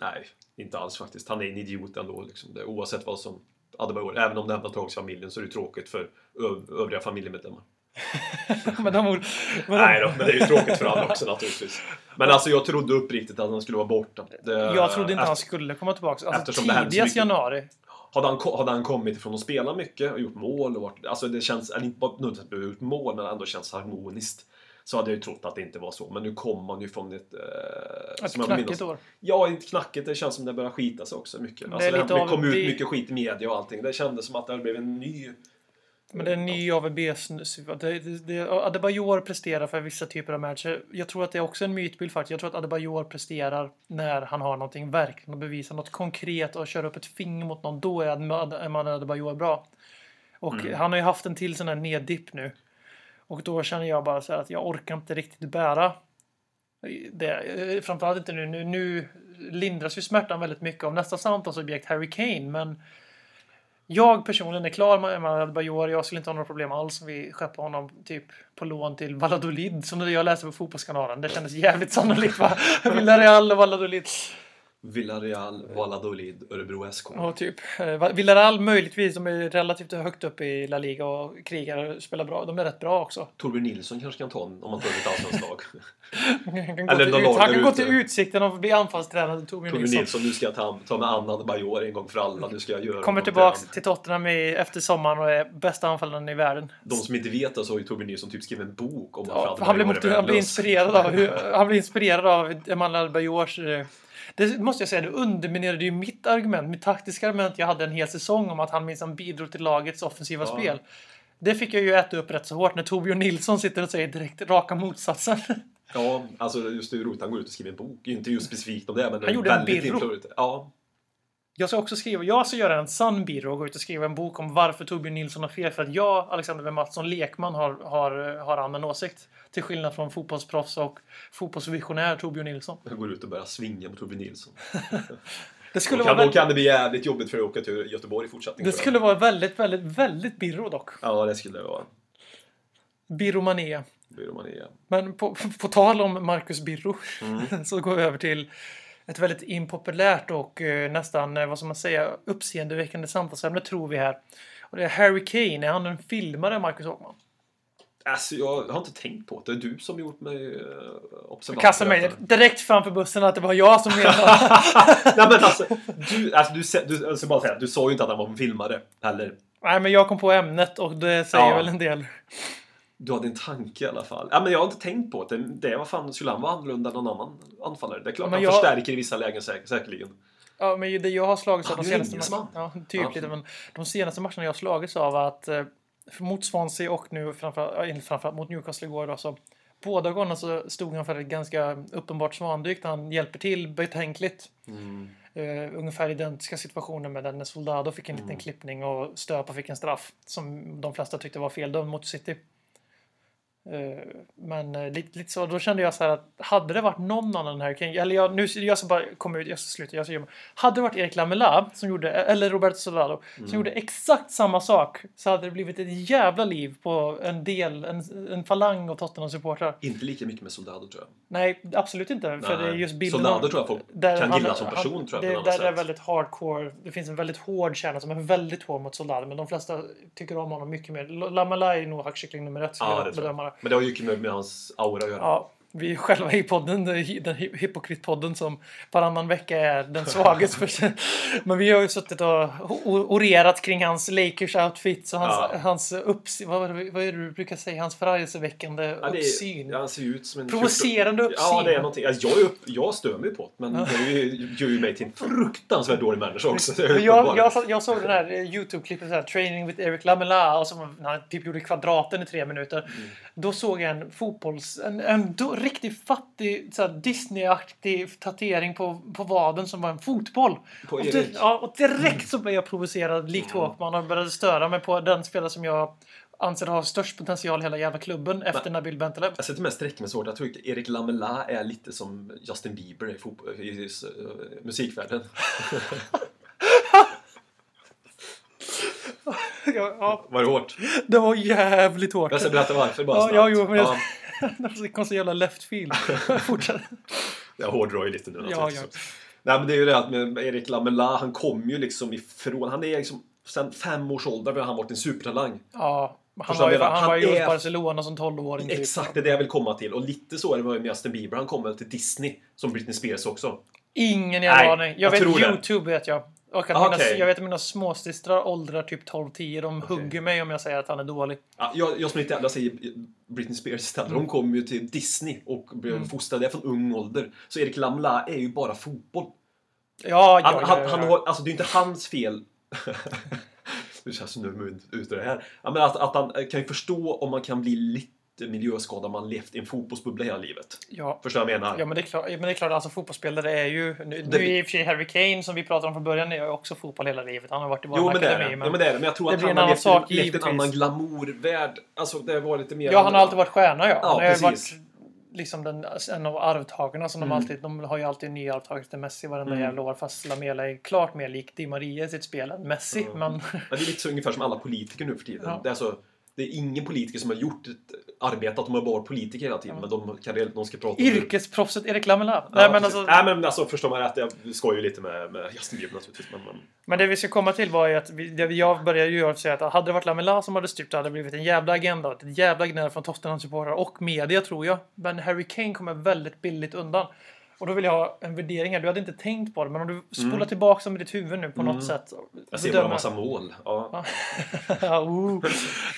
Nej, inte alls faktiskt. Han är en idiot ändå. Liksom. Det, oavsett vad som Adebayor. Även om det hämtar tillbaka familjen så är det tråkigt för övriga familjemedlemmar. [LAUGHS] med de ord. Med Nej de, då, men det är ju tråkigt för alla också naturligtvis. Men alltså jag trodde uppriktigt att han skulle vara borta. Det, jag trodde inte han efter- skulle komma tillbaka. Alltså tidigast januari. Hade han, hade han kommit ifrån att spela mycket och gjort mål och varit, alltså det känns, eller inte nödvändigtvis gjort mål, men ändå känns harmoniskt. så hade jag ju trott att det inte var så. Men nu kommer man ju från ett... Eh, Ett knackigt år. Ja, inte knackigt. Det känns som det börjar skita sig också mycket. Det Alltså, det, det kom ut mycket skit i media och allting. Det kändes som att det blev en ny... Men det är en ny AVB. -sn- Det, det, Adebayor presterar för vissa typer av matcher. Jag tror att det är också en mytbild faktiskt. Jag tror att Adebayor presterar när han har någonting verkligen att bevisa. Något konkret och kör upp ett finger mot någon. Då är Emmanuel Adebayor bra. Och han har ju haft en till sån här neddipp nu. Och då känner jag bara så här att jag orkar inte riktigt bära det. Eh, Framförallt inte nu. Nu, nu lindras ju smärtan väldigt mycket av nästa samtalsobjekt Harry Kane. Men jag personligen är klar med Emmanuel Adebayor. Jag skulle inte ha några problem alls om vi skeppar honom typ på lån till Valladolid som jag läste på Fotbollskanalen. Det kändes jävligt sannolikt va? [LAUGHS] Villarreal och Valladolid. Villarreal, Valladolid, Örebro SK. Och typ eh, Villarreal möjligtvis. De är relativt högt upp i La Liga och krigar och spelar bra. De är rätt bra också. Torbjörn Nilsson kanske kan ta en om man tar ett allsvenskt lag. [LAUGHS] Han kan gå till, ut, han kan gå till Utsikten och bli anfallstränad till Torbjörn Nilsson. Nilsson, nu ska jag ta, ta med Anna Bajor en gång för alla. Nu ska jag göra Kommer där. till Tottenham i, efter sommaren och är bästa anfallaren i världen. De som inte vet det så har ju Torbjörn Nilsson typ skrivit en bok om Ja, han, blir Adebayor mot, han värdelös. inspirerad av, [LAUGHS] han blir inspirerad av Emanuel Bajors... Det måste jag säga, det underminerade ju mitt argument, mitt taktiska argument jag hade en hel säsong om att han minsann bidrog till lagets offensiva Ja. spel. Det fick jag ju äta upp rätt så hårt när Torbjörn Nilsson sitter och säger direkt raka motsatsen. Ja, alltså just är roligt. Han går ut och skriver en bok. Inte just specifikt om det, men Han gjorde en väldigt Birro. influerande. Ja, Jag ska också skriva, jag ska göra en sann och gå ut och skriva en bok om varför Torbjörn Nilsson har fel. För att jag, Alexander W. Mattsson, lekman, har, har, har annan åsikt. Till skillnad från fotbollsproffs och fotbollsvisionär Torbjörn Nilsson. han går ut och börjar svinga mot Torbjörn Nilsson. [LAUGHS] Det skulle, Då vara kan, då väldigt, kan det bli jävligt jobbigt för dig att åka till Göteborg i fortsättningen. det skulle jag. vara väldigt, väldigt, väldigt birro dock. Ja, det skulle det vara. Birromania. Byromania. Men på, på tal om Marcus Birro Mm. [LAUGHS] så går vi över till ett väldigt impopulärt och eh, nästan, eh, vad ska man säga, uppseendeväckande samtalsämne tror vi här. Och det är Harry Kane. Är han en filmare, Marcus Åkman? Alltså, jag har inte tänkt på det. Det är du som gjort mig uh, observant. Kasta på mig direkt framför bussen att det var jag som menade. [LAUGHS] Nej men alltså, du, alltså, du, du, jag ska bara säga, du sa ju inte att han var en filmare heller. Nej, men jag kom på ämnet och det säger Ja. väl en del. Du hade en tanke i alla fall. Ja, men jag har inte tänkt på det. Det vad fan, skulle han vara annorlunda än någon annan anfallare? Det är klart Men han jag- förstärker i vissa lägen säk säkringen. Ja, men det jag har slagits av Han de senaste matcherna. Ja, typ Ja. lite, men de senaste matcherna jag har slagits av att eh, mot Swansea och nu framförallt, framförallt mot Newcastle igår då, så båda gångerna så stod han för ett ganska uppenbart svandykt. Han hjälper till betänkligt. Mm. Eh, ungefär identiska situationer med den när Soldado fick en liten klippning och Stöpa fick en straff som de flesta tyckte var feldömd mot City. Eh, men eh, lite, lite så, då kände jag så här att hade det varit någon annan här Kane, eller jag, nu, jag ska bara komma ut, jag ska sluta, jag ska göra, hade det varit Erik Lamela som gjorde, eller Roberto Soldado som gjorde exakt samma sak så hade det blivit ett jävla liv på en del, en, en falang av Tottenham-supportrar. Inte lika mycket med Soldado tror jag. Nej, absolut inte. För det är just bilden Soldado tror jag folk kan han- gilla som han- person tror jag. Det, där annat är sätt. väldigt hardcore. Det finns en väldigt hård kärna som är väldigt hård mot Soldado. Men de flesta tycker om honom mycket mer. Lamela är nog hackkyckling nummer ett. skulle Ja, jag bedöma. Men det har ju mycket med, med hans aura att göra. Ja, vi själva i podden, den hypokritpodden som varannan vecka är den svages. för- Men vi har ju suttit och orerat kring hans Lakers outfits och hans, Ja. hans upps... Vad, vad är det du brukar säga? Hans förargelseväckande Ja, är, uppsyn. ja, han ser ut som en... Provocerande uppsyn. Ja, det är någonting. Alltså, jag, upp, jag stör mig på det, men det gör ju mig till en fruktansvärt dålig människa också. Jag, uppenbart. jag, så- jag såg den här Youtube-klippet, Training with Eric Lamela, och som när han typ gjorde kvadraten i tre minuter. Mm. Då såg jag en fotbolls... En, en då, riktigt fattig så Disney-aktig tatuering på, på vaden som var en fotboll. På och, Erik. Mm. di- ja, och direkt så blev jag provocerad likt Håkman och började störa mig på den spelare som jag anser har störst potential i hela jävla klubben efter Nabil Bentaleb. Jag sätter mest sträck med svårt. Jag tror att Erik Lamela är lite som Justin Bieber i, fotboll, i, i, eh, musikvärlden. [LAUGHS] Ja, ja, Var det hårt? det var jävligt hårt. Jag ska berätta varför bara Ja, snabbt. ja, jo, men jag- ja, [LAUGHS] Det kom så jävla left field. [LAUGHS] Jag hårdrar ju lite nu Ja, ja. Nej men det är ju det att med Erik Lamela, han kom ju liksom ifrån, han är liksom Sen fem års ålder har han varit en supertalang. Ja, han var ju, han menar? var ju Han är- Barcelona som 12-åring. typ. Exakt, det är det jag vill komma till. Och lite så är det med Justin Bieber. Han kommer till Disney, som Britney Spears också. Ingen jävla aning. Jag, jag vet tror det. Youtube vet jag. Och att Ah, mina, okej. jag vet att mina småsystrar åldrar typ 12-10. De Okej. hugger mig om jag säger att han är dålig. Ja, jag, jag som inte jävla säger Britney Spears istället. Mm. Hon kom ju till Disney och blev fostrad där från ung ålder. Så Erik Lamla är ju bara fotboll. Ja, ja, Han, ja, han, ja, han har, alltså det är inte hans fel. [LAUGHS] nu känns det nu ut det här. Ja, men att, att han kan ju förstå om man kan bli lite miljöskadad om man levt i en fotbollsbubbla hela livet. ja. Förstår du vad jag menar? Ja men det är klart, men det är klart alltså fotbollsspelare är ju... Nu, Det- nu är i och för sig Harry Kane som vi pratade om från början är ju också fotboll hela livet. Han har varit i vår Jo men det är akademi. det. Ja, men det är det. Men jag tror det att han en har levt, sak, levt en givetvis. annan glamourvärld. Alltså det var lite mer... Ja, han har alltid varit stjärna ja. Ja, han har varit liksom den, en av arvtagarna som Mm. de alltid... De har ju alltid en ny arvtagare till Messi varenda Mm. jävla år. Fast Lamela är klart mer lik Di Maria i sitt spel än Messi. Ja. Men Men det är lite så ungefär som alla politiker nu för tiden. Ja. Det, är alltså, det är ingen politiker som har gjort ett arbete att de har varit politiker hela tiden. Men de, kan, de ska prata yrkesproffset Erik Lamela. Ja, Nej, men alltså, Nej men alltså förstår man rätt, jag skojar ju lite med, med Justin Bieber naturligtvis. Men, men, Men det vi ska komma till var ju att vi, det jag började ju göra säga att hade det varit Lamela som hade styrt det hade det blivit en jävla agenda och ett jävla gnäll från Tottenham-supportrar och media tror jag. Men Harry Kane kommer väldigt billigt undan. Och då vill jag ha en värdering här. Du hade inte tänkt på det, men om du spolar tillbaka dem i ditt huvud nu på något sätt. Mm. jag ser bara en massa mål. Ja. [LAUGHS] Ja, oh.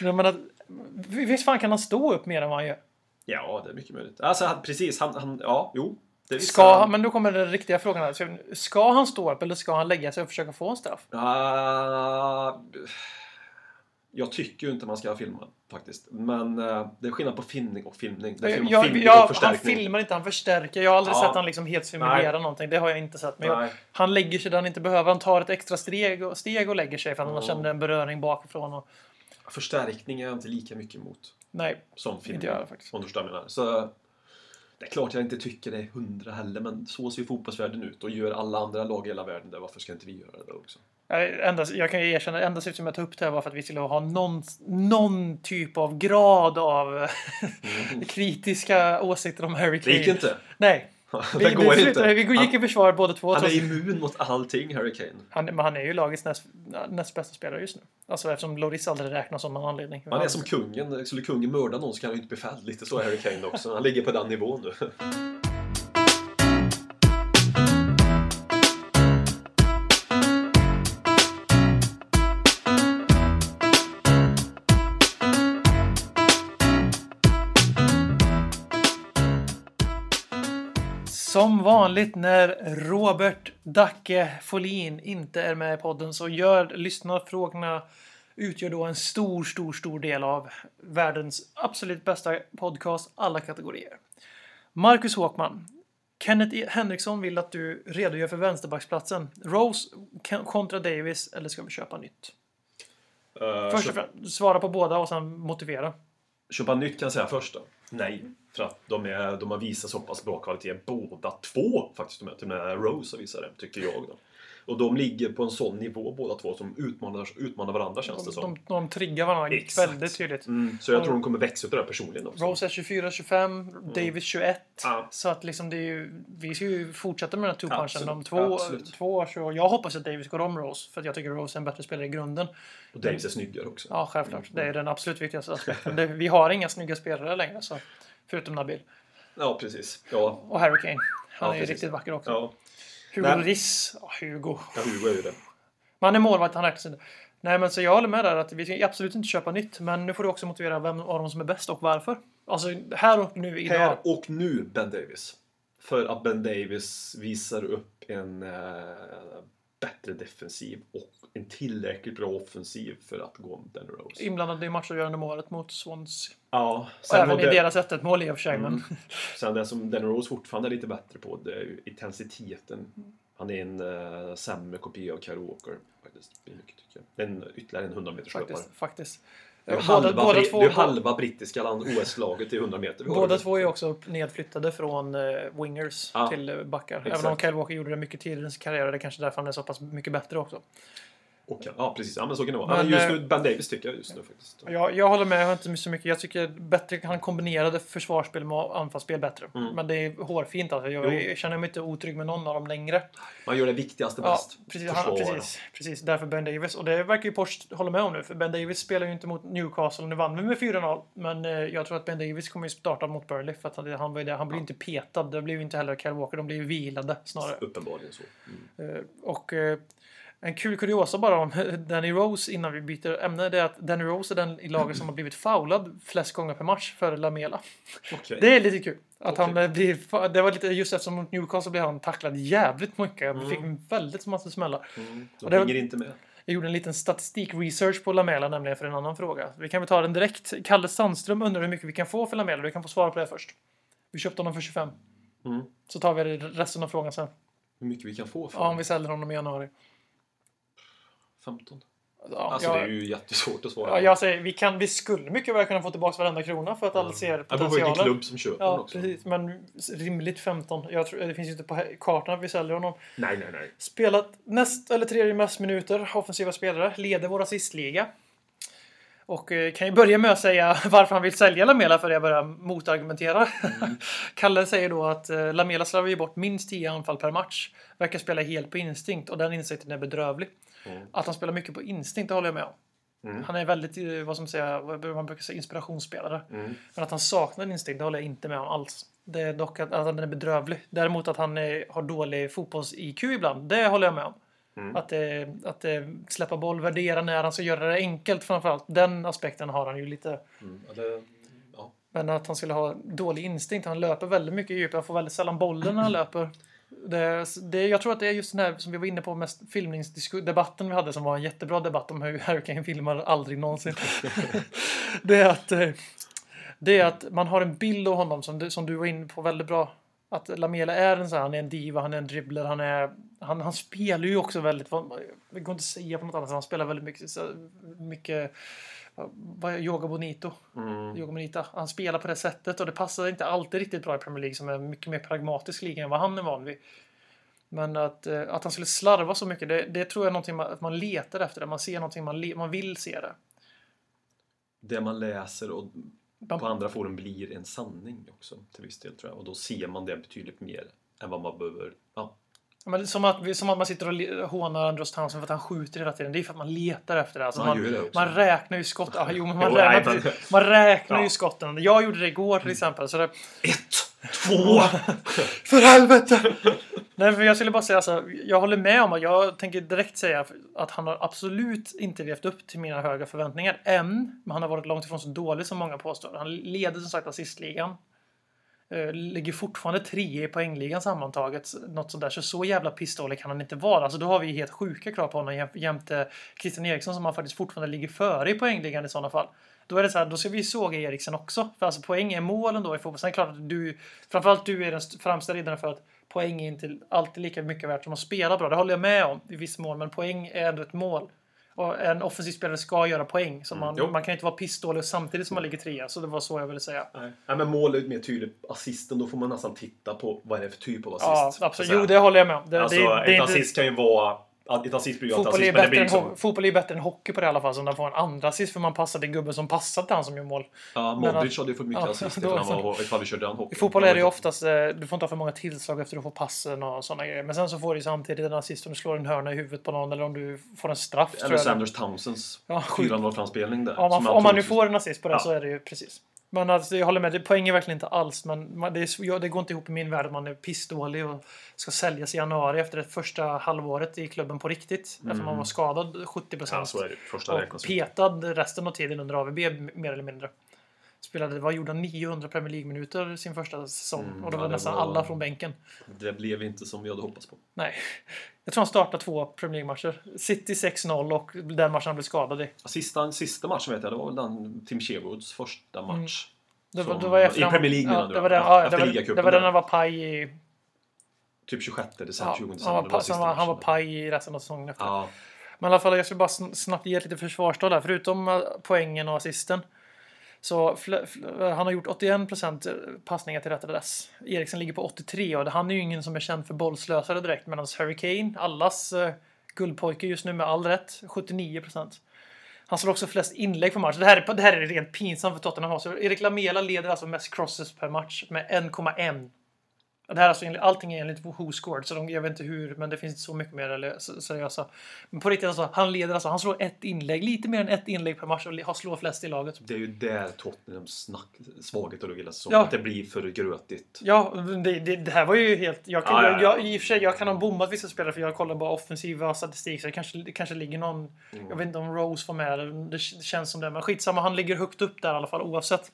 Nej, men att, visst fan kan han stå upp mer än vad han gör? ja, det är mycket möjligt. Alltså han, precis, han, han ja, jo. Det Ska han, men då kommer den riktiga frågan här. Ska han stå upp eller ska han lägga sig och försöka få en straff? Ah, jag tycker ju inte man ska filma faktiskt. Men eh, det är skillnad på filmning och filmning. Det är film, Jag, filmning jag, och han filmar inte, han förstärker. Jag har aldrig Ja. sett han liksom helt simulera någonting. Det har jag inte sett. Men jag, Nej. han lägger sig där han inte behöver. Han tar ett extra steg och, steg och lägger sig för att han Ja. känner en beröring bakifrån. Och, Förstärkning är jag inte lika mycket emot. nej, Som filmning. Inte jag faktiskt. Om du förstår vad jag menar. Så, det är klart jag inte tycker det är hundra heller, men så ser ju fotbollsvärlden ut. Och gör alla andra lag i hela världen det, varför ska inte vi göra det då också? jag, enda, jag kan ju erkänna, enda syftet som jag tog upp det här var för att vi skulle ha någon, någon typ av grad av [LAUGHS] kritiska åsikter om Harry Mm. Det Kane. gick inte. Nej. [LAUGHS] Vi, det går slutade- inte. Vi gick i försvar båda två. Han är immun mot allting, Harry Kane. han, men han är ju lagets näst, näst bästa spelare just nu. Alltså eftersom Loris aldrig räknas som någon anledning. Han är som kungen. Skulle kungen mörda någon så kan han ju inte bli fälld. Lite så är Harry Kane också. Han ligger på den nivån nu. [LAUGHS] Som vanligt när Robert Dacke Folin inte är med i podden så gör lyssnarfrågorna utgör då en stor, stor, stor del av världens absolut bästa podcast, alla kategorier. Marcus Håkman. Kenneth E. Henriksson vill att du redogör för vänsterbacksplatsen. Rose kontra Davis eller ska vi köpa nytt? Uh, Först och främst, svara på båda och sen motivera. Köpa nytt kan jag säga först då. Nej. För att de, är, de har visat så pass bra kvalitet båda två faktiskt. De är, till och med Rose har visat det, tycker jag. Då. Och de ligger på en sån nivå båda två som utmanar, utmanar varandra känns det De, som. de, de triggar varandra Exakt. väldigt tydligt. Mm, så jag tror de kommer växa utav det här personligen också. Rose är 24-25, Davis 21. Ja. Så att liksom det är ju, vi ska ju fortsätta med den här two-punchen. Om två, absolut. två år så jag hoppas att Davis går om Rose. För jag tycker Rose är en bättre spelare i grunden. Och Davis är snyggare också. Ja, självklart. Det är den absolut viktigaste [LAUGHS] aspekten. Det, vi har inga snygga spelare längre. Så, förutom Nabil. Ja, precis. Ja, Och Harry Kane. Han Ja, är ju precis. riktigt vacker också. ja. Hugo Nej. Riss. Ja, Hugo. ja Hugo är ju det. Men han är målvakt, han räknas inte. Nej, men så jag håller med där att vi ska absolut inte köpa nytt. Men nu får du också motivera vem av dem som är bäst och varför. Alltså här och nu idag. Här och nu Ben Davis. För att Ben Davis visar upp en eh, bättre defensiv och en tillräckligt bra offensiv för att gå om Den Rose. Inblandad i matchavgörande målet mot Swans. Ja, Och även var i det, deras 1 mål i och för sig. Mm. Men sen det som Den Rose fortfarande är lite bättre på, det är ju intensiteten. Han är en uh, sämre kopia av Kyle Walker. Faktiskt, i mycket, tycker jag. En, ytterligare en 100 meters faktiskt. faktiskt. Det är Båda, halva, båda, två, det är halva brittiska land OS-laget i 100 meter. båda två är också nedflyttade från eh, wingers Ja, till backar. Även exakt. om Kyle Walker gjorde det mycket tidigare i sin karriär. Det är kanske därför han är så pass mycket bättre också. Och, ja, precis. Ja, men så kan det vara. Men, just eh, nu, Ben Davis tycker jag just nu faktiskt. Jag, jag håller med, jag har inte så mycket. Jag tycker bättre, han kombinerade försvarsspel med anfallsspel bättre. Mm. Men det är hårfint alltså. Jag, jag känner mig inte otrygg med någon av dem längre. Man gör det viktigaste Ja, bäst. precis, han, precis, precis. Därför Ben Davis. Och det verkar ju Porsche hålla med om nu. För Ben Davis spelar ju inte mot Newcastle. Nu vann vi med 4-0. Men eh, jag tror att Ben Davis kommer ju starta mot Burnley. För att han, han, var där. han blir inte petad. Det blev ju inte heller Kyle Walker. De blir ju vilade snarare. Uppenbarligen så. Mm. Eh, och eh, En kul kuriosa bara om [LAUGHS] Danny Rose innan vi byter ämne. Det är att Danny Rose är den i laget som har blivit foulad flest gånger per match före Lamela. Okej. Det är lite kul. Att Okej. han blir, det var lite, just eftersom mot Newcastle blev han tacklad jävligt mycket. Mm. Fick väldigt massa smällar. Mm. De det- hänger inte med. Jag gjorde en liten statistik-research på Lamela nämligen för en annan fråga. Vi kan väl ta den direkt. Kalle Sandström undrar hur mycket vi kan få för Lamela. Du kan få svara på det först. Vi köpte honom för 25. Mm. Så tar vi resten av frågan sen. Hur mycket vi kan få för Ja, om vi säljer honom i januari. 15? Ja, Alltså jag, det är ju jättesvårt att svara. ja, jag säger, vi, kan, vi skulle mycket väl kunna få tillbaka varenda krona för att alla ser Det beror på vilken potentialen. klubb som köper Ja, också. precis. Men rimligt 15. Jag tror, det finns ju inte på kartan att vi säljer honom. Nej, nej, nej. Spelat näst eller tredje mest minuter, offensiva spelare, leder vår assistliga. Och eh, kan ju börja med att säga [LAUGHS] varför han vill sälja Lamela för jag börjar motargumentera. [LAUGHS] Kalle säger då att eh, Lamela slarvar ju bort minst 10 anfall per match. Verkar spela helt på instinkt och den insikten är bedrövlig. Mm. Att han spelar mycket på instinkt, det håller jag med om. Mm. Han är väldigt, eh, vad som säga, vad man brukar säga, inspirationsspelare. Mm. Men att han saknar instinkt, det håller jag inte med om alls. Det är dock att, att den är bedrövlig. Däremot att han är, har dålig fotbolls-IQ ibland, det håller jag med om. Mm. Att, det, att det, släppa boll, värdera när han ska göra det enkelt framförallt. Den aspekten har han ju lite. Mm. Det, ja. Men att han skulle ha dålig instinkt. Han löper väldigt mycket djupt. Han får väldigt sällan bollen när han [CLEARS THROAT] löper. Det, det, jag tror att det är just den här som vi var inne på mest filmningsdebatten vi hade som var en jättebra debatt om hur [LAUGHS] Hurricane filmar aldrig någonsin. [LAUGHS] det är att eh, det är att man har en bild av honom som du, som du var inne på väldigt bra. Att Lamela är en sån här, han är en diva, han är en dribbler, han är... Han, han spelar ju också väldigt... Det går inte att säga på något annat sätt. Han spelar väldigt mycket... Så, mycket vad Yoga Bonito? Mm. Yoga Bonita. Han spelar på det sättet och det passar inte alltid riktigt bra i Premier League som är en mycket mer pragmatisk liga än vad han är van vid. Men att, eh, att han skulle slarva så mycket, det, det tror jag är någonting man, att man letar efter. Det. Man ser någonting man, man vill se det. Det man läser och på andra forum blir en sanning också till viss del tror jag. Och då ser man det betydligt mer än vad man behöver. Ja. Men det är som, att, som att man sitter och hånar Andros Townsend för att han skjuter hela tiden. Det är för att man letar efter det. Alltså Man man, det man räknar ju skott. Ja, jo, men man, Jo, räknar, nej, men- man räknar ju skotten. Jag gjorde det igår till exempel. Så det, Ett, två! [LAUGHS] För helvete! Nej, men jag skulle bara säga alltså, jag håller med om att jag tänker direkt säga att han har absolut inte levt upp till mina höga förväntningar än. Men han har varit långt ifrån så dålig som många påstår. Han leder som sagt assistligan. Eh, ligger fortfarande tre i poängligan sammantaget. Något sådär. Så så jävla pissdålig kan han inte vara. Alltså då har vi helt sjuka krav på honom jäm- jämte Christian Eriksson som han faktiskt fortfarande ligger före i poängligan i sådana fall. Då är det så här, då ska vi såga Eriksen också. För alltså poäng är målen då i fotboll. Sen är det klart att du, framförallt du är den främsta riddaren för att poäng är inte alltid lika mycket värt som att spela bra. Det håller jag med om i viss mån, men poäng är ändå ett mål. Och en offensiv spelare ska göra poäng. Så man, jo. man kan inte vara pissdålig samtidigt som man ligger trea. Så det var så jag ville säga. Nej. Nej, men mål är mer tydligt. Assisten, då får man nästan titta på vad är det för typ av assist. Ja, absolut. Jo, det håller jag med om. Det, Alltså, det, det är ett inte... assist kan ju vara... Ett assist blir ju är, assist, men det bättre blir än, liksom... fotboll är bättre än hockey på det i alla fall. Som där får en andra assist för man passar till gubben som passar till han som gör mål. Ja, Modric hade ju fått mycket Ja, assist [LAUGHS] då- han var ifall vi körde den hockey. I fotboll är det ju oftast, eh, du får inte ha för många tillslag efter att du får passen och sådana grejer. Men sen så får du ju samtidigt en assist om du slår en hörna i huvudet på någon eller om du får en straff. Eller. Sanders Townsends Ja, sjukt. 4-0-framspelning där. Om man, om man nu får en assist på det Ja. så är det ju precis. Men alltså, jag håller med, det poäng är verkligen inte alls. Men man, det, är, ja, det går inte ihop i min värld att man är pissdålig och ska säljas i januari efter det första halvåret i klubben på riktigt. Efter man var skadad 70 Mm. Ja, och petad resten av tiden under AVB mer eller mindre. Spelade, vad gjorde han? 900 Premier League-minuter sin första säsong. Mm, och det ja, var nästan var- alla från bänken. Det blev inte som vi hade hoppats på. Nej. Jag tror han startade två Premier League-matcher. City 6-0 och den matchen han blev skadad i. Sista, sista matchen vet jag, det var väl den Tim Sherwoods första match. Det var, det var efter I Premier League ja, menar du, det var den, efter- ja, det var, det var den han var paj i... Typ 26 december, Ja, 20 han, december. var, sista han, var, han var paj i resten av säsongen efter. Ja, Men i alla fall, jag ska bara sn- snabbt ge ett litet försvarstal där. Förutom eh, poängen och assisten. Så han har gjort 81% eh, passningar till rätt adress. Eriksen ligger på 83 och han är ju ingen som är känd för bollslösare direkt. Medan Harry Kane, allas eh, guldpojke just nu med all rätt, 79%. Han slår också flest inlägg på match. Det här, är, det här är rent pinsamt för Tottenham. Så Erik Lamela leder alltså mest crosses per match med 1,1. Det här är alltså, allting är enligt Who Scored, så de, jag vet inte hur, men det finns inte så mycket mer seriösa. Men på riktigt alltså, han leder alltså, han slår ett inlägg, lite mer än ett inlägg per match och har slår flest i laget. Det är ju där Tottenhams snack, svaghet och hela säsongen. Ja. Att det blir för grötigt. Ja, det, det, det här var ju helt... Jag, kan, Ja, ja, jag, ja. jag, I och för sig, jag kan ha bommat vissa spelare för jag kollar bara offensiva statistik. Så det kanske, det kanske ligger någon... Mm. Jag vet inte om Rose var med. Det, det känns som det. Men skitsamma, han ligger högt upp där i alla fall oavsett.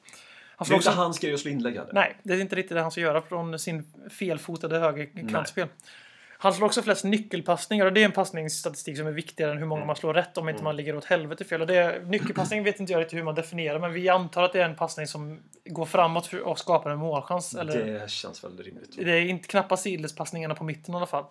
Han Det är också, hans grej att slå inlägg heller. nej, det är inte riktigt det han ska göra från sin felfotade högerkantspel. Han slår också flest nyckelpassningar och det är en passningsstatistik som är viktigare än hur Mm. många man slår rätt om inte man ligger åt helvete fel. Och det, nyckelpassning vet inte jag riktigt hur man definierar men vi antar att det är en passning som går framåt och skapar en målchans. Eller? Det känns väl rimligt. Det är inte knappast sidledspassningarna på mitten i alla fall.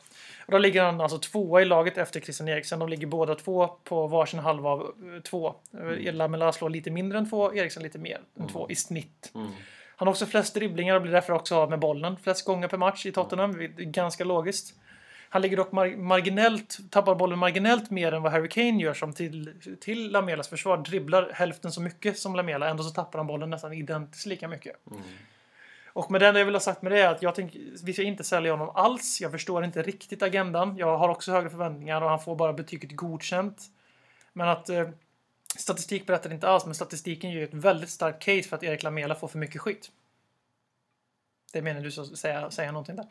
Och då ligger han alltså tvåa i laget efter Christian Eriksen. De ligger båda två på varsin halva av eh, två. Mm. Lamela slår lite mindre än två, Eriksen lite mer än två i snitt. Mm. Han har också flest dribblingar och blir därför också av med bollen flest gånger per match i Tottenham. Är Ganska logiskt. Han ligger dock mar- marginellt, tappar bollen marginellt mer än vad Harry Kane gör som till, till Lamelas försvar dribblar hälften så mycket som Lamela. Ändå så tappar han bollen nästan identiskt lika mycket. Och med det jag vill ha sagt med det är att jag tänker, vi ska inte sälja honom alls. Jag förstår inte riktigt agendan. Jag har också högre förväntningar och han får bara betyget godkänt. Men att eh, statistik berättar inte alls, men statistiken ger ju ett väldigt starkt case för att Erik Lamela får för mycket skit. Det menar du så säga, säga någonting där?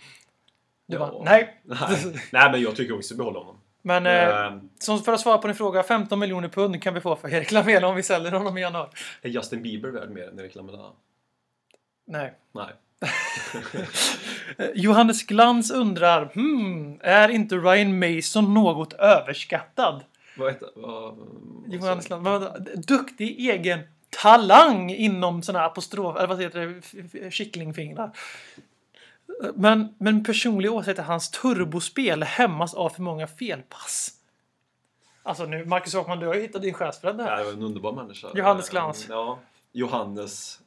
Ja. bara, nej. [LAUGHS] Nej. Nej, men jag tycker också att behålla honom. Men eh, som för att svara på din fråga, 15 miljoner pund kan vi få för [LAUGHS] Erik Lamela om vi säljer honom i januari. är Justin Bieber värd mer än Erik Lamela? Nej. Nej. [LAUGHS] Eh, Johannes Glans undrar, hmm, är inte Ryan Mason något överskattad? Vad heter vad, vad Johannes Glans, vad, duktig egen talang inom sådana apostrof, eller vad heter det, kycklingfingrar. Men, men personlig åsikt är att hans turbospel hämmas av för många felpass. Alltså nu, Marcus Åkman, du har ju hittat din jag? här. Ja, det en underbar människa. Johannes Glans. Ja, Johannes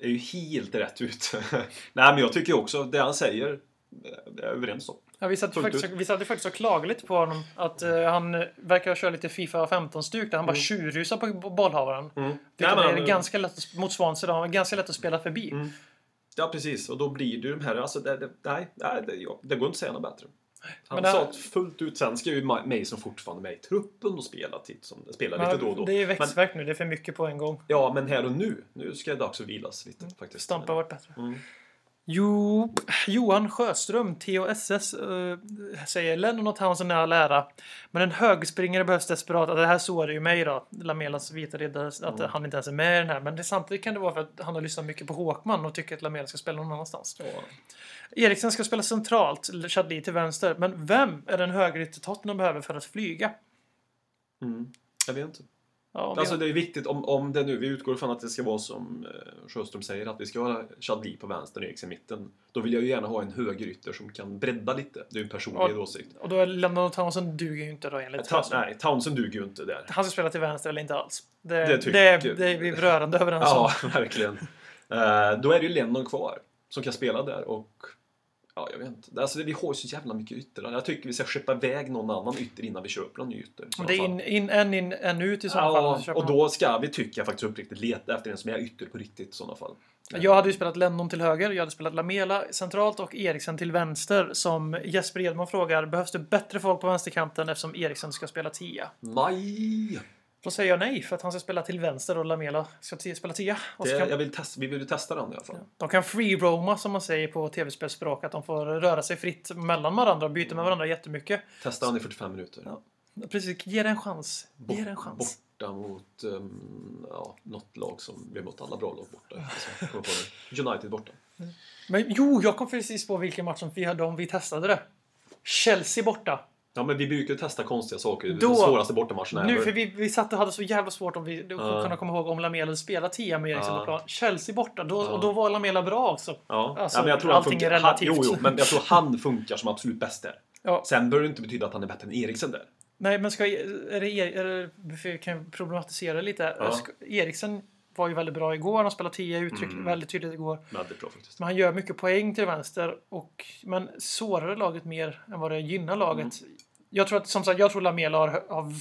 är ju helt rätt ut. [LAUGHS] Nej, men jag tycker också det han säger, det är jag överens om. Ja, vi, satt faktiskt, vi satt ju faktiskt och klagade lite på honom. Att eh, han eh, verkar köra lite Fifa 15-stuk där han bara tjurrusar på på bollhavaren. Mm. Vilket Nej, men är ganska lätt att, mot Swansea han var ganska lätt att spela förbi. Mm. Ja, precis. Och då blir det ju de här... Alltså, det, det, nej, nej det, det går inte att säga något bättre. Han Men sa att fullt ut. Sen ska ju Ma- Mason fortfarande med i truppen och spela, titt som, spela lite då och då. Men det är Men, växtverk nu, det är för mycket på en gång. ja, men här och nu. Nu ska det dags att vilas lite faktiskt. Stampa varit bättre. Mm. Jo, Johan Sjöström, TOSS, uh, säger Lennon och Townsend är all ära. Men en högspringare behövs desperat. Alltså, Det här såg det ju mig då, Lamelas vita riddare, att Mm. han inte ens är med i den här. Men det, samtidigt kan det vara för att han har lyssnat mycket på Håkman och tycker att Lamela ska spela någon annanstans. Ja. Eriksen ska spela centralt, Chadli till vänster. Men vem är den högerytter Tottenham behöver för att flyga? Mm. Jag vet inte. Ja, Alltså det är viktigt om, om det nu, vi utgår från att det ska vara som eh, Sjöström säger, att vi ska ha Chadli på vänster och Eriksen i mitten. Då vill jag ju gärna ha en högerytter som kan bredda lite. Det är ju en personlig Ja. åsikt. Och då är Lennon och Townsend duger ju inte då enligt Ta, Sjöström. nej, Townsend duger ju inte där. Han ska spela till vänster eller inte alls. Det, Det det, det, vi rörande överens om. Ja, [LAUGHS] verkligen. Eh, då är det ju Lennon kvar som kan spela där och ja, jag vet inte. Alltså, vi har ju så jävla mycket ytter. Jag tycker vi ska skeppa iväg någon annan ytter innan vi köper någon ny ytter. det är fall. in, in, en in, en ut i fall. Ja, Så köper och då ska vi, tycker jag faktiskt uppriktigt, leta efter en som är ytter på riktigt i sådana fall. Jag hade ju spelat Lennon till höger, jag hade spelat Lamela centralt och Eriksen till vänster. Som Jesper Edman frågar, behövs det bättre folk på vänsterkanten eftersom Eriksen ska spela tia? Nej! Då säger jag nej, för att han ska spela till vänster och Lamela ska spela tia. Och Det, kan, jag vill testa, vi vill ju testa den i alla fall. de kan free-roama som man säger på tv-spelsspråk, att de får röra sig fritt mellan varandra och byta med varandra jättemycket. Testa den i 45 minuter. Ja. Precis, ge det en chans. Ge det en chans. Borta mot um, ja, något lag som har mött alla bra lag borta. United borta. Men jo, jag kom precis på vilken match som vi hade om vi testade det. Chelsea borta. Ja, men vi brukar ju testa konstiga saker. Då- Den svåraste bortamatchen Nu, för vi, vi satt och hade så jävla svårt om vi att Ja. kunna komma ihåg om Lamela spelade 10 med Eriksen Ja. på plan. Chelsea borta, då, Ja. och då var Lamela bra också. Ja, Alltså, ja men jag tror allting funkar. är relativt. Han, jo, jo, men jag tror han funkar som absolut bäst där. Ja. Sen behöver det inte betyda att han är bättre än Eriksen där. Nej, men ska, är det, Er- är det, för jag kan problematisera lite. Ska, Eriksen var ju väldigt bra igår. Han spelade 10 uttryck Mm. väldigt tydligt igår. Väldigt bra faktiskt. Men han gör mycket poäng till vänster. Och, men sårar laget mer än vad det gynnar laget. Mm. Jag tror att, som sagt, jag tror Lamela har, har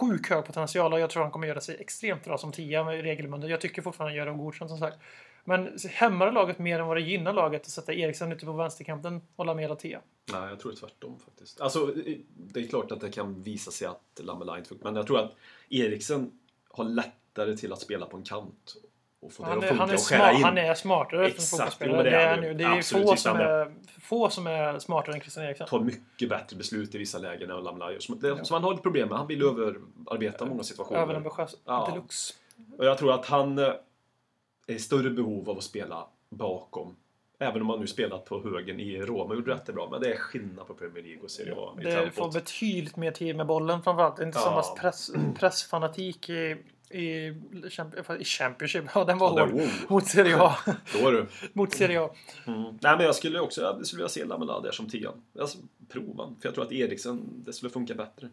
sjuk hög potential och jag tror han kommer göra sig extremt bra som tia med regelbundet. Jag tycker fortfarande han gör det godkänt som sagt. Men hämmar laget mer än vad det gynnar laget att sätta Eriksen ute på vänsterkanten och Lamela Tia? Nej, jag tror tvärtom faktiskt. Alltså, det är klart att det kan visa sig att Lamela inte funkar. Men jag tror att Eriksen har lättare till att spela på en kant. Och få det Han att är, funka han, är smart, in. han är smartare Exakt, som fotbollsspelare. det Det är. Det är Absolut, få, som är få som är smartare än Christian Eriksen. tar mycket bättre beslut i vissa lägen än Lamela gör. Som, det, som han har lite problem med. Han vill överarbeta många situationer. Överambitiös Ja. deluxe. Och jag tror att han eh, är i större behov av att spela bakom. Även om han nu spelat på högen i Roma gjorde rätt bra. Men det är skillnad på Premier League och Serie A Det får betydligt mer tid med bollen framförallt. Det är inte Ja. samma press, [CLEARS THROAT] pressfanatik i, i, i Championship. Ja, den var Ja, hård. wow. Mot Serie A. Då du. Mot Serie A. Mm. Nej, men jag skulle också jag skulle vilja se Lamela där som tian. Alltså, prova. För jag tror att Eriksen, det skulle funka bättre.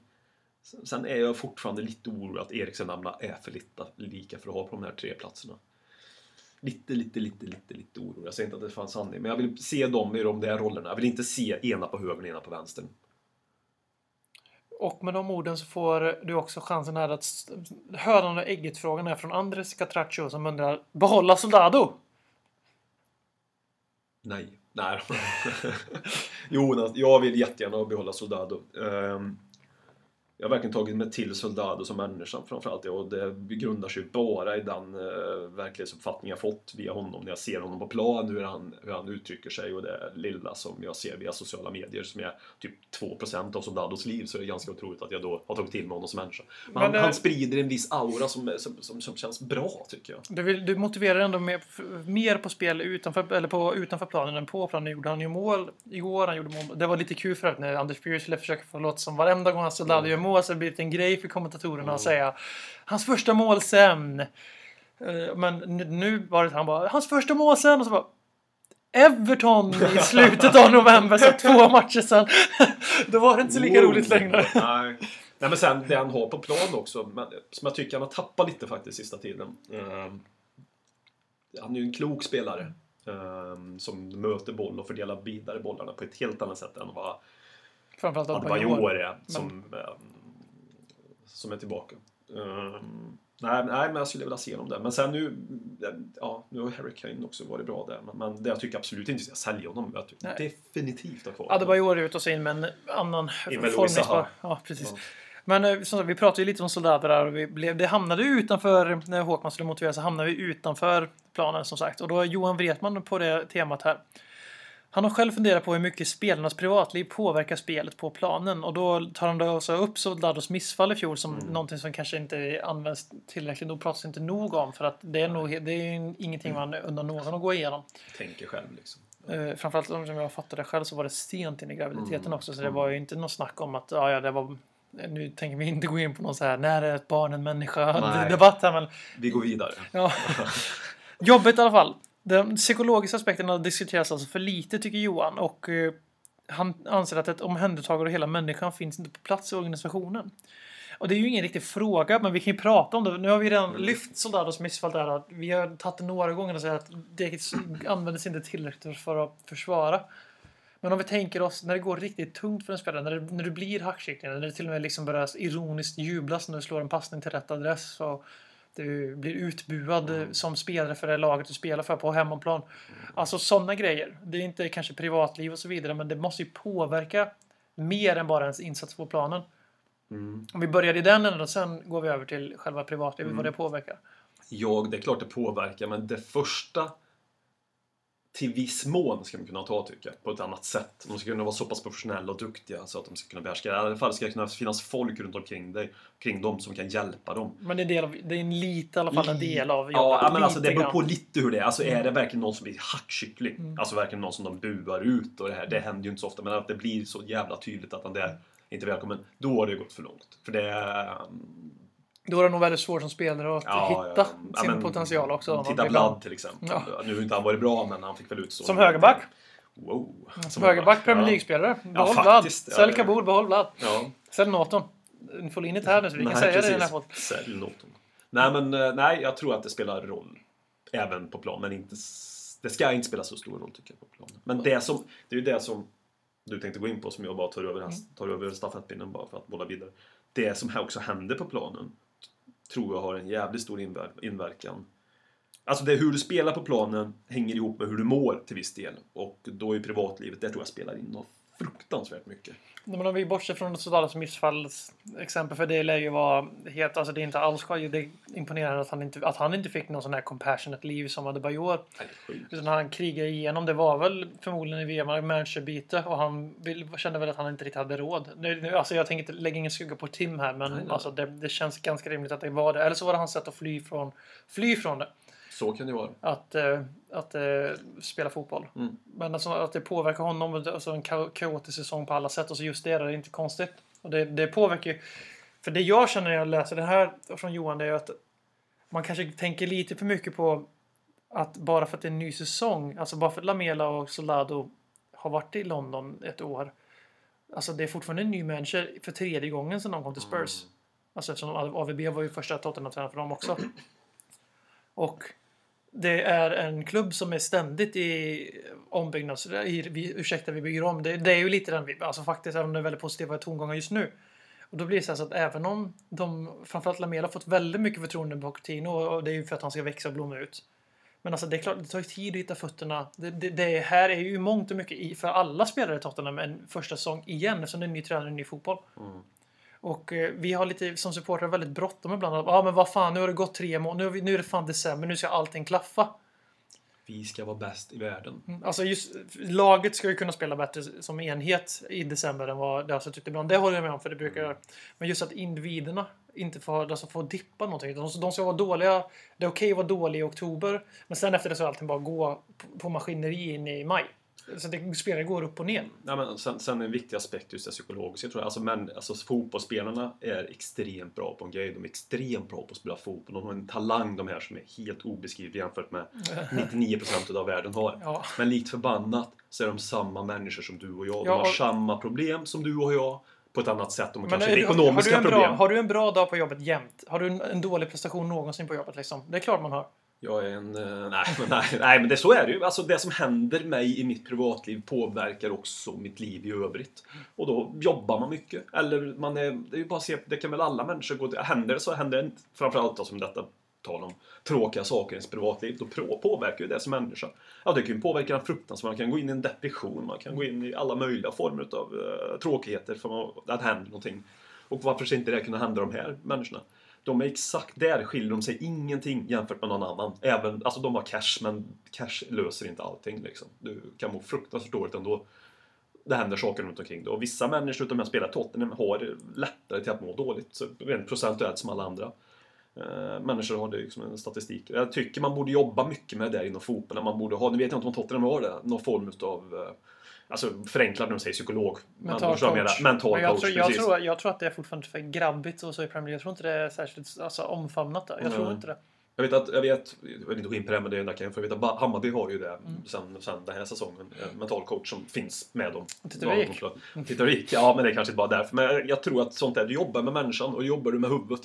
Sen- är jag fortfarande lite orolig att Eriksen Lamela är för lite, lika för att ha på de här tre platserna. Lite, lite, lite, lite, lite orolig. Jag säger inte att det fanns sanning, men jag vill se dem i de där rollerna. Jag vill inte se ena på höger och ena på vänster. Och med de orden så får du också chansen här att höra hönan och ägget-frågan är från Andres Catraccio som undrar Behålla Soldado? Nej. Nej. [LAUGHS] Jonas, alltså, jag vill jättegärna behålla Soldado. Um, jag har verkligen tagit mig till Soldado som människa framförallt. Och det grundar sig bara i den uh, verklighetsuppfattning jag fått via honom när jag ser honom på plan, hur han, hur han uttrycker sig och det lilla som jag ser via sociala medier som är typ 2% av Soldados liv så är det ganska otroligt att jag då har tagit till mig honom som människa. Men, Men han, det- han sprider en viss aura som, som, som, som känns bra tycker jag. Du, vill, du motiverar ändå mer, mer på spel utanför, eller på, utanför planen än på planen. gjorde han ju mål igår. Han gjorde mål. Det var lite kul för att när Anders Bjur skulle försöka få låta som varenda gång han Soldado gör mål så har det blivit en grej för kommentatorerna att säga hans första mål sen. Eh, Men nu var det han bara hans första mål sen och så bara Everton i [LAUGHS] slutet av november, så två matcher sen. [LAUGHS] Då var det inte så lika Wow. roligt längre. [LAUGHS] Nej. Nej men sen det han har på plan också, men, som jag tycker han har tappat lite faktiskt sista tiden. Ehm, han är ju en klok spelare. ehm, som möter boll och fördelar vidare bollarna på ett helt annat sätt än vad Framförallt Adebayor Adebayor. är som, ehm, som är tillbaka. Ehm, nej, nej, men jag skulle vilja se honom där. Men sen nu, ja, nu har Harry Kane också varit bra där. Men, men det jag tycker absolut inte jag sälja honom. Jag tycker Nej. definitivt ha kvar honom. Adebayor ut och så in med en annan formningsbar. Ja, precis. Ja. Men eh, som sagt, vi pratade ju lite om soldater där och vi blev, det hamnade ju utanför, när Håkman skulle motivera så hamnade vi utanför planen som sagt. Och då är Johan Wretman på det temat här. Han har själv funderat på hur mycket spelarnas privatliv påverkar spelet på planen och då tar han då också upp Soldados missfall i fjol som Mm. någonting som kanske inte används tillräckligt och pratas inte nog om för att det är nog det är ingenting man under någon att gå igenom. Tänker själv liksom. Eh, framförallt som jag fattade själv så var det sent in i graviditeten Mm. också så det var ju inte något snack om att ja, ja, det var nu tänker vi inte gå in på någon så här när är ett barn en människa Nej. debatt här men Vi går vidare. ja. [LAUGHS] Jobbigt i alla fall. Den psykologiska aspekterna diskuteras alltså för lite tycker Johan och eh, han anser att ett omhändertagande av hela människan finns inte på plats i organisationen. Och det är ju ingen riktig fråga, men vi kan ju prata om det. Nu har vi redan lyft Soldados missfall där. Vi har tagit det några gånger och sagt att det användes inte tillräckligt för att försvara. Men om vi tänker oss när det går riktigt tungt för en spelare, när, det, när du blir hackkyckling, när det till och med liksom börjar ironiskt jublas när du slår en passning till rätt adress och du blir utbuad eh, som spelare för det laget du spelar för på hemmaplan. Alltså sådana grejer. Det är inte kanske privatliv och så vidare, men det måste ju påverka mer än bara ens insats på planen. Mm. Om vi börjar i den änden och sen går vi över till själva privatlivet, Mm. vad det påverkar. Ja, det är klart det påverkar, men det första till viss mån ska man kunna ta, tycker jag, på ett annat sätt. De ska kunna vara så pass professionella och duktiga så att de ska kunna behärska det. I alla fall ska det kunna finnas folk runt omkring dig, kring dem som kan hjälpa dem. Men det är, del av, det är en lite, i alla fall en del av jobbet. Ja, men alltså det beror på lite hur det är. Alltså Mm. är det verkligen någon som blir hackkyckling, alltså verkligen någon som de buar ut och det här, det händer ju inte så ofta, men att det blir så jävla tydligt att han där inte är välkommen, då har det gått för långt. För det är... Då är det nog väldigt svårt som spelare att Ja, hitta ja, sin men potential också. Titta ha- till exempel. Nu har inte han varit bra, men han fick väl utstå... Som högerback. Wow. Som högerback, Premier League-spelare. Behåll Vlad. Ja, Sälj ja. Kabul, behåll Vlad. Sälj Norton. Ni får in det här nu så vi kan Nej, säga det i den här precis. Sälj Norton. Nej, men eh, nej, jag tror att det spelar roll. Även på plan, men inte... Det ska inte spela så stor roll tycker jag på planen. Men det som... Det är ju det som du tänkte gå in på som jag bara tar över, Mm. här, tar över stafettpinnen bara för att bolla vidare. Det som här också händer på planen tror jag har en jävligt stor inver- inverkan Alltså det är hur du spelar på planen hänger ihop med hur du mår till viss del. Och då är privatlivet, där tror jag spelar in något fruktansvärt mycket. Men om vi bortser från Sodalas missfallsexempel, för det lär ju vara helt, alltså det är inte alls. Det är imponerande att han inte, att han inte fick någon sån här compassionate liv som Adebayor. Utan han krigade igenom, det var väl förmodligen i VM, managerbyte och han vill, kände väl att han inte riktigt hade råd. Nu, nu, alltså jag tänker inte lägga ingen skugga på Tim här, men Nej, nej. Alltså det, det känns ganska rimligt att det var det. Eller så var det hans sätt att fly från, fly från det. Så kan det vara. Att, eh, att eh, spela fotboll. Mm. Men alltså, att det påverkar honom, alltså en ka- kaotisk säsong på alla sätt. Och så just det, det är inte konstigt. Och det, det påverkar ju... För det jag känner när jag läser det här från Johan, det är att man kanske tänker lite för mycket på att bara för att det är en ny säsong, alltså bara för att Lamela och Solado har varit i London ett år. Alltså det är fortfarande en ny manager för tredje gången sedan de kom till Spurs. Alltså eftersom AVB var ju första Tottenham-tränaren för dem också. [CLEARS THROAT] Och det är en klubb som är ständigt i ombyggnads... I, vi, ursäkta, vi bygger om. Det, det är ju lite den vibben. Alltså faktiskt, även om det är väldigt positiva tongångar just nu. Och då blir det så, här så att även om de, framförallt Lamela, har fått väldigt mycket förtroende på Coutinho och det är ju för att han ska växa och blomma ut. Men alltså det är klart, det tar ju tid att hitta fötterna. Det, det, det här är ju mångt och mycket i, för alla spelare i Tottenham en första säsong igen eftersom det är en ny tränare och en ny fotboll. Mm. Och eh, vi har lite som supportrar väldigt bråttom ibland. Ja ah, men vad fan, nu har det gått tre månader. Nu, nu är det fan december, nu ska allting klaffa. Vi ska vara bäst i världen. Alltså just, laget ska ju kunna spela bättre som enhet i december än vad det har sett ut ibland. Det håller jag med om, för det brukar Men just att individerna inte får, alltså får dippa någonting. De, de ska vara dåliga. Det är okej att vara dålig i oktober, men sen efter det så är allting bara gå på, på maskineri in i maj. Så det, spelare går upp och ner. Ja, men sen, sen en viktig aspekt just det psykologiska tror jag. Alltså, men, alltså, fotbollsspelarna är extremt bra på en grej. De är extremt bra på att spela fotboll. De har en talang de här som är helt obeskrivlig jämfört med 99% av världen har. Ja. Men likt förbannat så är de samma människor som du och jag. De Ja, har och- samma problem som du och jag. På ett annat sätt. De har Men kanske ekonomiska har du, en problem. bra, har du en bra dag på jobbet jämt? Har du en, en dålig prestation någonsin på jobbet? Liksom? Det är klart man har. Jag är en... Eh, [LAUGHS] nej, men, nej, nej, men det, så är det ju. Alltså, det som händer mig i mitt privatliv påverkar också mitt liv i övrigt. Och då jobbar man mycket. Eller man är... Det är ju bara att se, det kan väl alla människor gå till. Händer det så händer det inte. framförallt då, som detta tal om tråkiga saker i ens privatliv. Då påverkar ju det som människa. Ja, det kan ju påverka en fruktansvärt. Man kan gå in i en depression. Man kan gå in i alla möjliga former av uh, eh, tråkigheter för att det händer någonting. Och varför ska inte det kunna hända de här människorna? De är exakt där skiljer de sig ingenting jämfört med någon annan. Även, alltså de har cash, men cash löser inte allting. Liksom. Du kan må fruktansvärt dåligt ändå. Det händer saker runt omkring dig. Och vissa människor, utom jag spelar Tottenham, har lättare till att må dåligt. Så rent procentuellt som alla andra. Eh, människor har det liksom en statistik. Jag tycker man borde jobba mycket med det där inom fotbollen. Man borde ha, nu vet jag inte om Tottenham har det, någon form utav eh, Alltså förenklat när de säger psykolog. Men Mental coach. menar. Mental Men jag, coach, tror, jag, precis. tror, jag tror att det är fortfarande för grabbigt och så i Premier League. Jag tror inte det är särskilt alltså, omfamnat där. Jag tror Nej. inte det. Jag vet att, jag vet, jag vill inte gå in på det men det är jag för jag vet att Hammarby har ju det Mm. sen, sen den här säsongen. En mental coach som finns med dem. Gick. Tittar vi gick. Ja men det är kanske inte bara därför. Men jag tror att sånt är, du jobbar med människan och jobbar du med huvudet.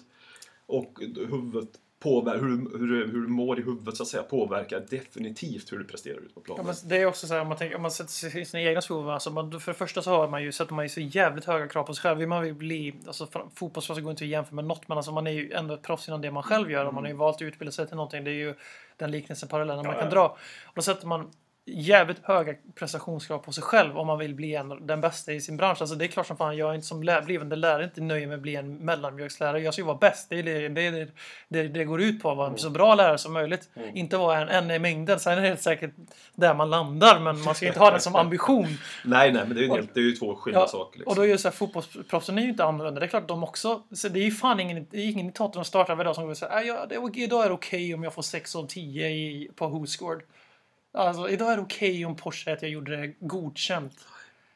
Och huvudet påver- hur, hur, hur du mår i huvudet så att säga påverkar definitivt hur du presterar ut på Ja, planen. men det är också så här, om man, tänker, om man sätter sig i sina egna skor. Alltså man, för det första så har man ju, sätter man ju så jävligt höga krav på sig själv. Vill man vill bli, alltså fotbollsproffs går inte att jämföra med något, men alltså man är ju ändå ett proffs inom det man själv gör. Och man har ju valt att utbilda sig till någonting. Det är ju den liknelsen, parallellen man Ja, kan ja. dra. Och då sätter man jävligt höga prestationskrav på sig själv om man vill bli en, den bästa i sin bransch. Alltså det är klart som fan, jag är inte som lär, blivande lärare inte nöjd med att bli en mellanmjölkslärare. Jag ska ju vara bäst. Det är det det, det, det, går ut på, att vara en så bra lärare som möjligt. Inte vara en, en i mängden. Sen är det helt säkert där man landar, men man ska inte ha det som ambition. [LAUGHS] Nej, nej, men det är helt, det är ju två skilda Ja, saker. Liksom. Och då är ju så här, fotbollsproffsen är ju inte annorlunda. Det är klart de också. Så det är ju fan ingen, det är ingen i Tottenham startar varje dag som går och säger "Ah, ja, det är, okej, idag är det okej om jag får 6 av 10 i, på Who Scored. Alltså, idag är det okej om Porsche säger att jag gjorde det godkänt.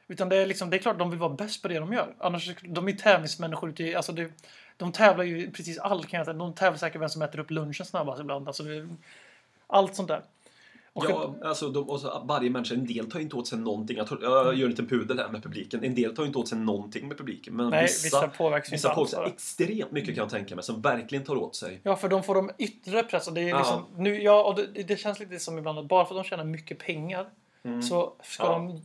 Utan det är liksom, det är klart de vill vara bäst på det de gör. Annars, de är tävlingsmänniskor ute i, alltså det, de tävlar ju i precis allt kan jag säga. De tävlar säkert vem som äter upp lunchen snabbast ibland. Alltså det, allt sånt där. Och Ja, alltså de, och så, varje människa, en del tar inte åt sig någonting. Jag, tror, jag gör en liten pudel här med publiken. En del tar inte åt sig någonting med publiken. Men Nej, vissa, vissa påverkas vissa påverkas extremt mycket kan jag tänka mig. Som verkligen tar åt sig. Ja, för de får de yttre press. Och det, är Ja. liksom, nu, ja, och det, det känns lite som ibland att bara för att de tjänar mycket pengar så ska Ja. de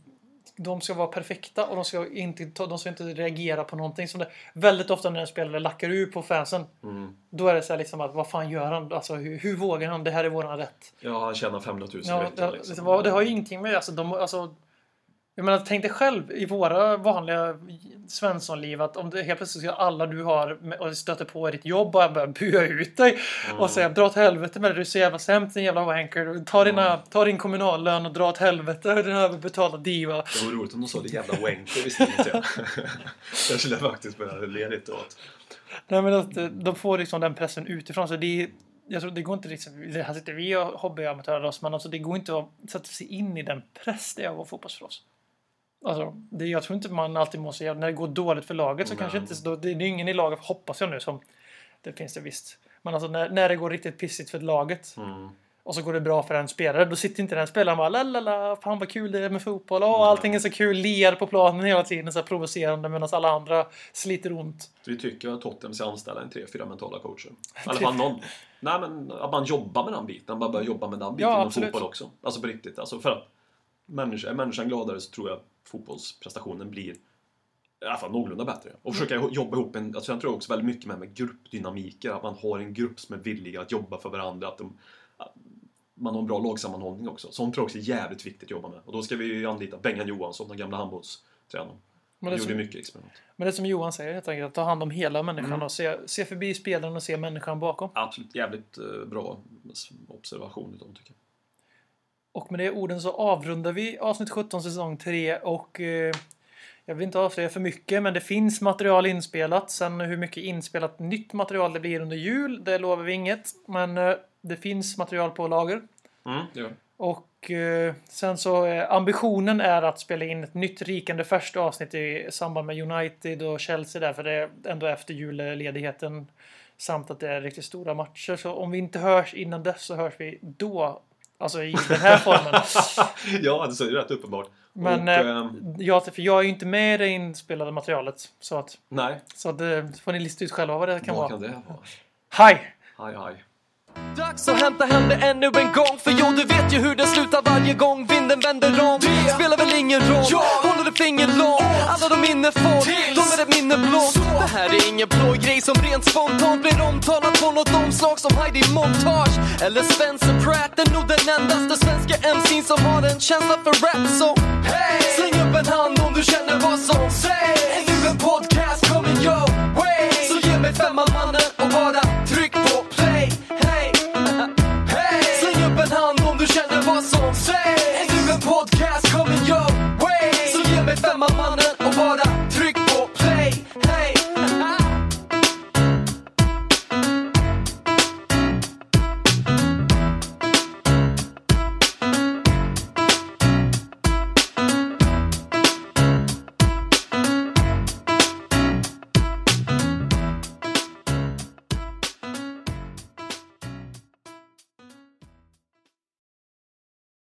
de ska vara perfekta och de ska inte, de ska inte reagera på någonting. Som det, väldigt ofta när en spelare lackar ur på fansen, Mm. då är det så här liksom att vad fan gör han? Alltså, hur, hur vågar han? Det här är våran rätt. Ja, han tjänar 500 000 i Ja, veckan. det, Liksom. det, det har ju ingenting med... Alltså, de, alltså, jag menar, tänk dig själv i våra vanliga Svenssonliv att om det helt plötsligt ska alla du har och stöter på i ditt jobb bara börja bua ut dig och säga dra åt helvete med det, du är så jävla sämst din jävla wanker. Ta, dina, ta din kommunallön och dra åt helvete [LAUGHS] din överbetalda diva. Det vore roligt om de sa det jävla wanker visste inte jag. [LAUGHS] Jag skulle faktiskt börja le lite åt. Nej, men att eh, de får liksom den pressen utifrån. Så det, är- jag tror det går inte liksom, här sitter vi och hobbyamatörer men alltså det går inte att sätta sig in i den press det är att vara fotbollsproffs. Alltså, det, jag tror inte man alltid måste göra, när det går dåligt för laget så Nej. kanske inte, så- det är ingen i laget, hoppas jag nu, som, det finns det visst. Men alltså när, när det går riktigt pissigt för laget Mm. och så går det bra för en spelare, då sitter inte den spelaren bara lalala, fan vad kul det är med fotboll, åh allting är så kul, ler på planen hela tiden så här provocerande medan alla andra sliter ont. Vi tycker att Tottenham ska anställa en tre, fyra mentala coacher. I alla fall någon. Nej men att man jobbar med den biten. Man börjar jobba med den biten Ja, inom absolut. fotboll också. Alltså på riktigt. Alltså för att människa, är människan gladare så tror jag fotbollsprestationen blir i alla fall någorlunda bättre. Och försöka jobba ihop en... Alltså jag tror också väldigt mycket med, med gruppdynamiker. Att man har en grupp som är villiga att jobba för varandra. Att de, att man har en bra lagsammanhållning också. Sånt tror jag också är jävligt viktigt att jobba med. Och då ska vi ju anlita Bengan Johansson, den gamla handbollstränaren. Men det, gjorde som, mycket experiment. men det som Johan säger helt enkelt, att ta hand om hela människan Mm. och se, se förbi spelaren och se människan bakom. Absolut jävligt eh, bra observation utav tycker jag. Och med de orden så avrundar vi avsnitt 17 säsong 3 och eh, jag vill inte avslöja för mycket men det finns material inspelat. Sen hur mycket inspelat nytt material det blir under jul, det lovar vi inget. Men eh, det finns material på lager. Mm, det. Och eh, sen så eh, ambitionen är att spela in ett nytt rikande första avsnitt i samband med United och Chelsea där för det är ändå efter julledigheten. Samt att det är riktigt stora matcher. Så om vi inte hörs innan dess så hörs vi då. Alltså i den här formen. [LAUGHS] ja, det är rätt uppenbart. Men och, eh, ehm, jag, för jag är ju inte med i det inspelade materialet. Så att, nej, så att eh, får ni lista ut själva vad det kan vad vara. kan det vara? Hej! Hej, hej. Dags att hämta hem det ännu en gång För jo, du vet ju hur det slutar varje gång vinden vänder om. Det spelar väl ingen roll, håller ett finger långt. Alla de minne får, de är ett minne blått Det här är ingen blå grej som rent spontant blir omtalat på något omslag som Heidi Montage Eller Spencer Pratt, är nog den endaste svenska MC'n som har en känsla för rap Så hey! släng upp en hand om du känner vad som sägs. Är nu en podcast coming your way Så ge mig femman mannen your way. So yeah, make my money.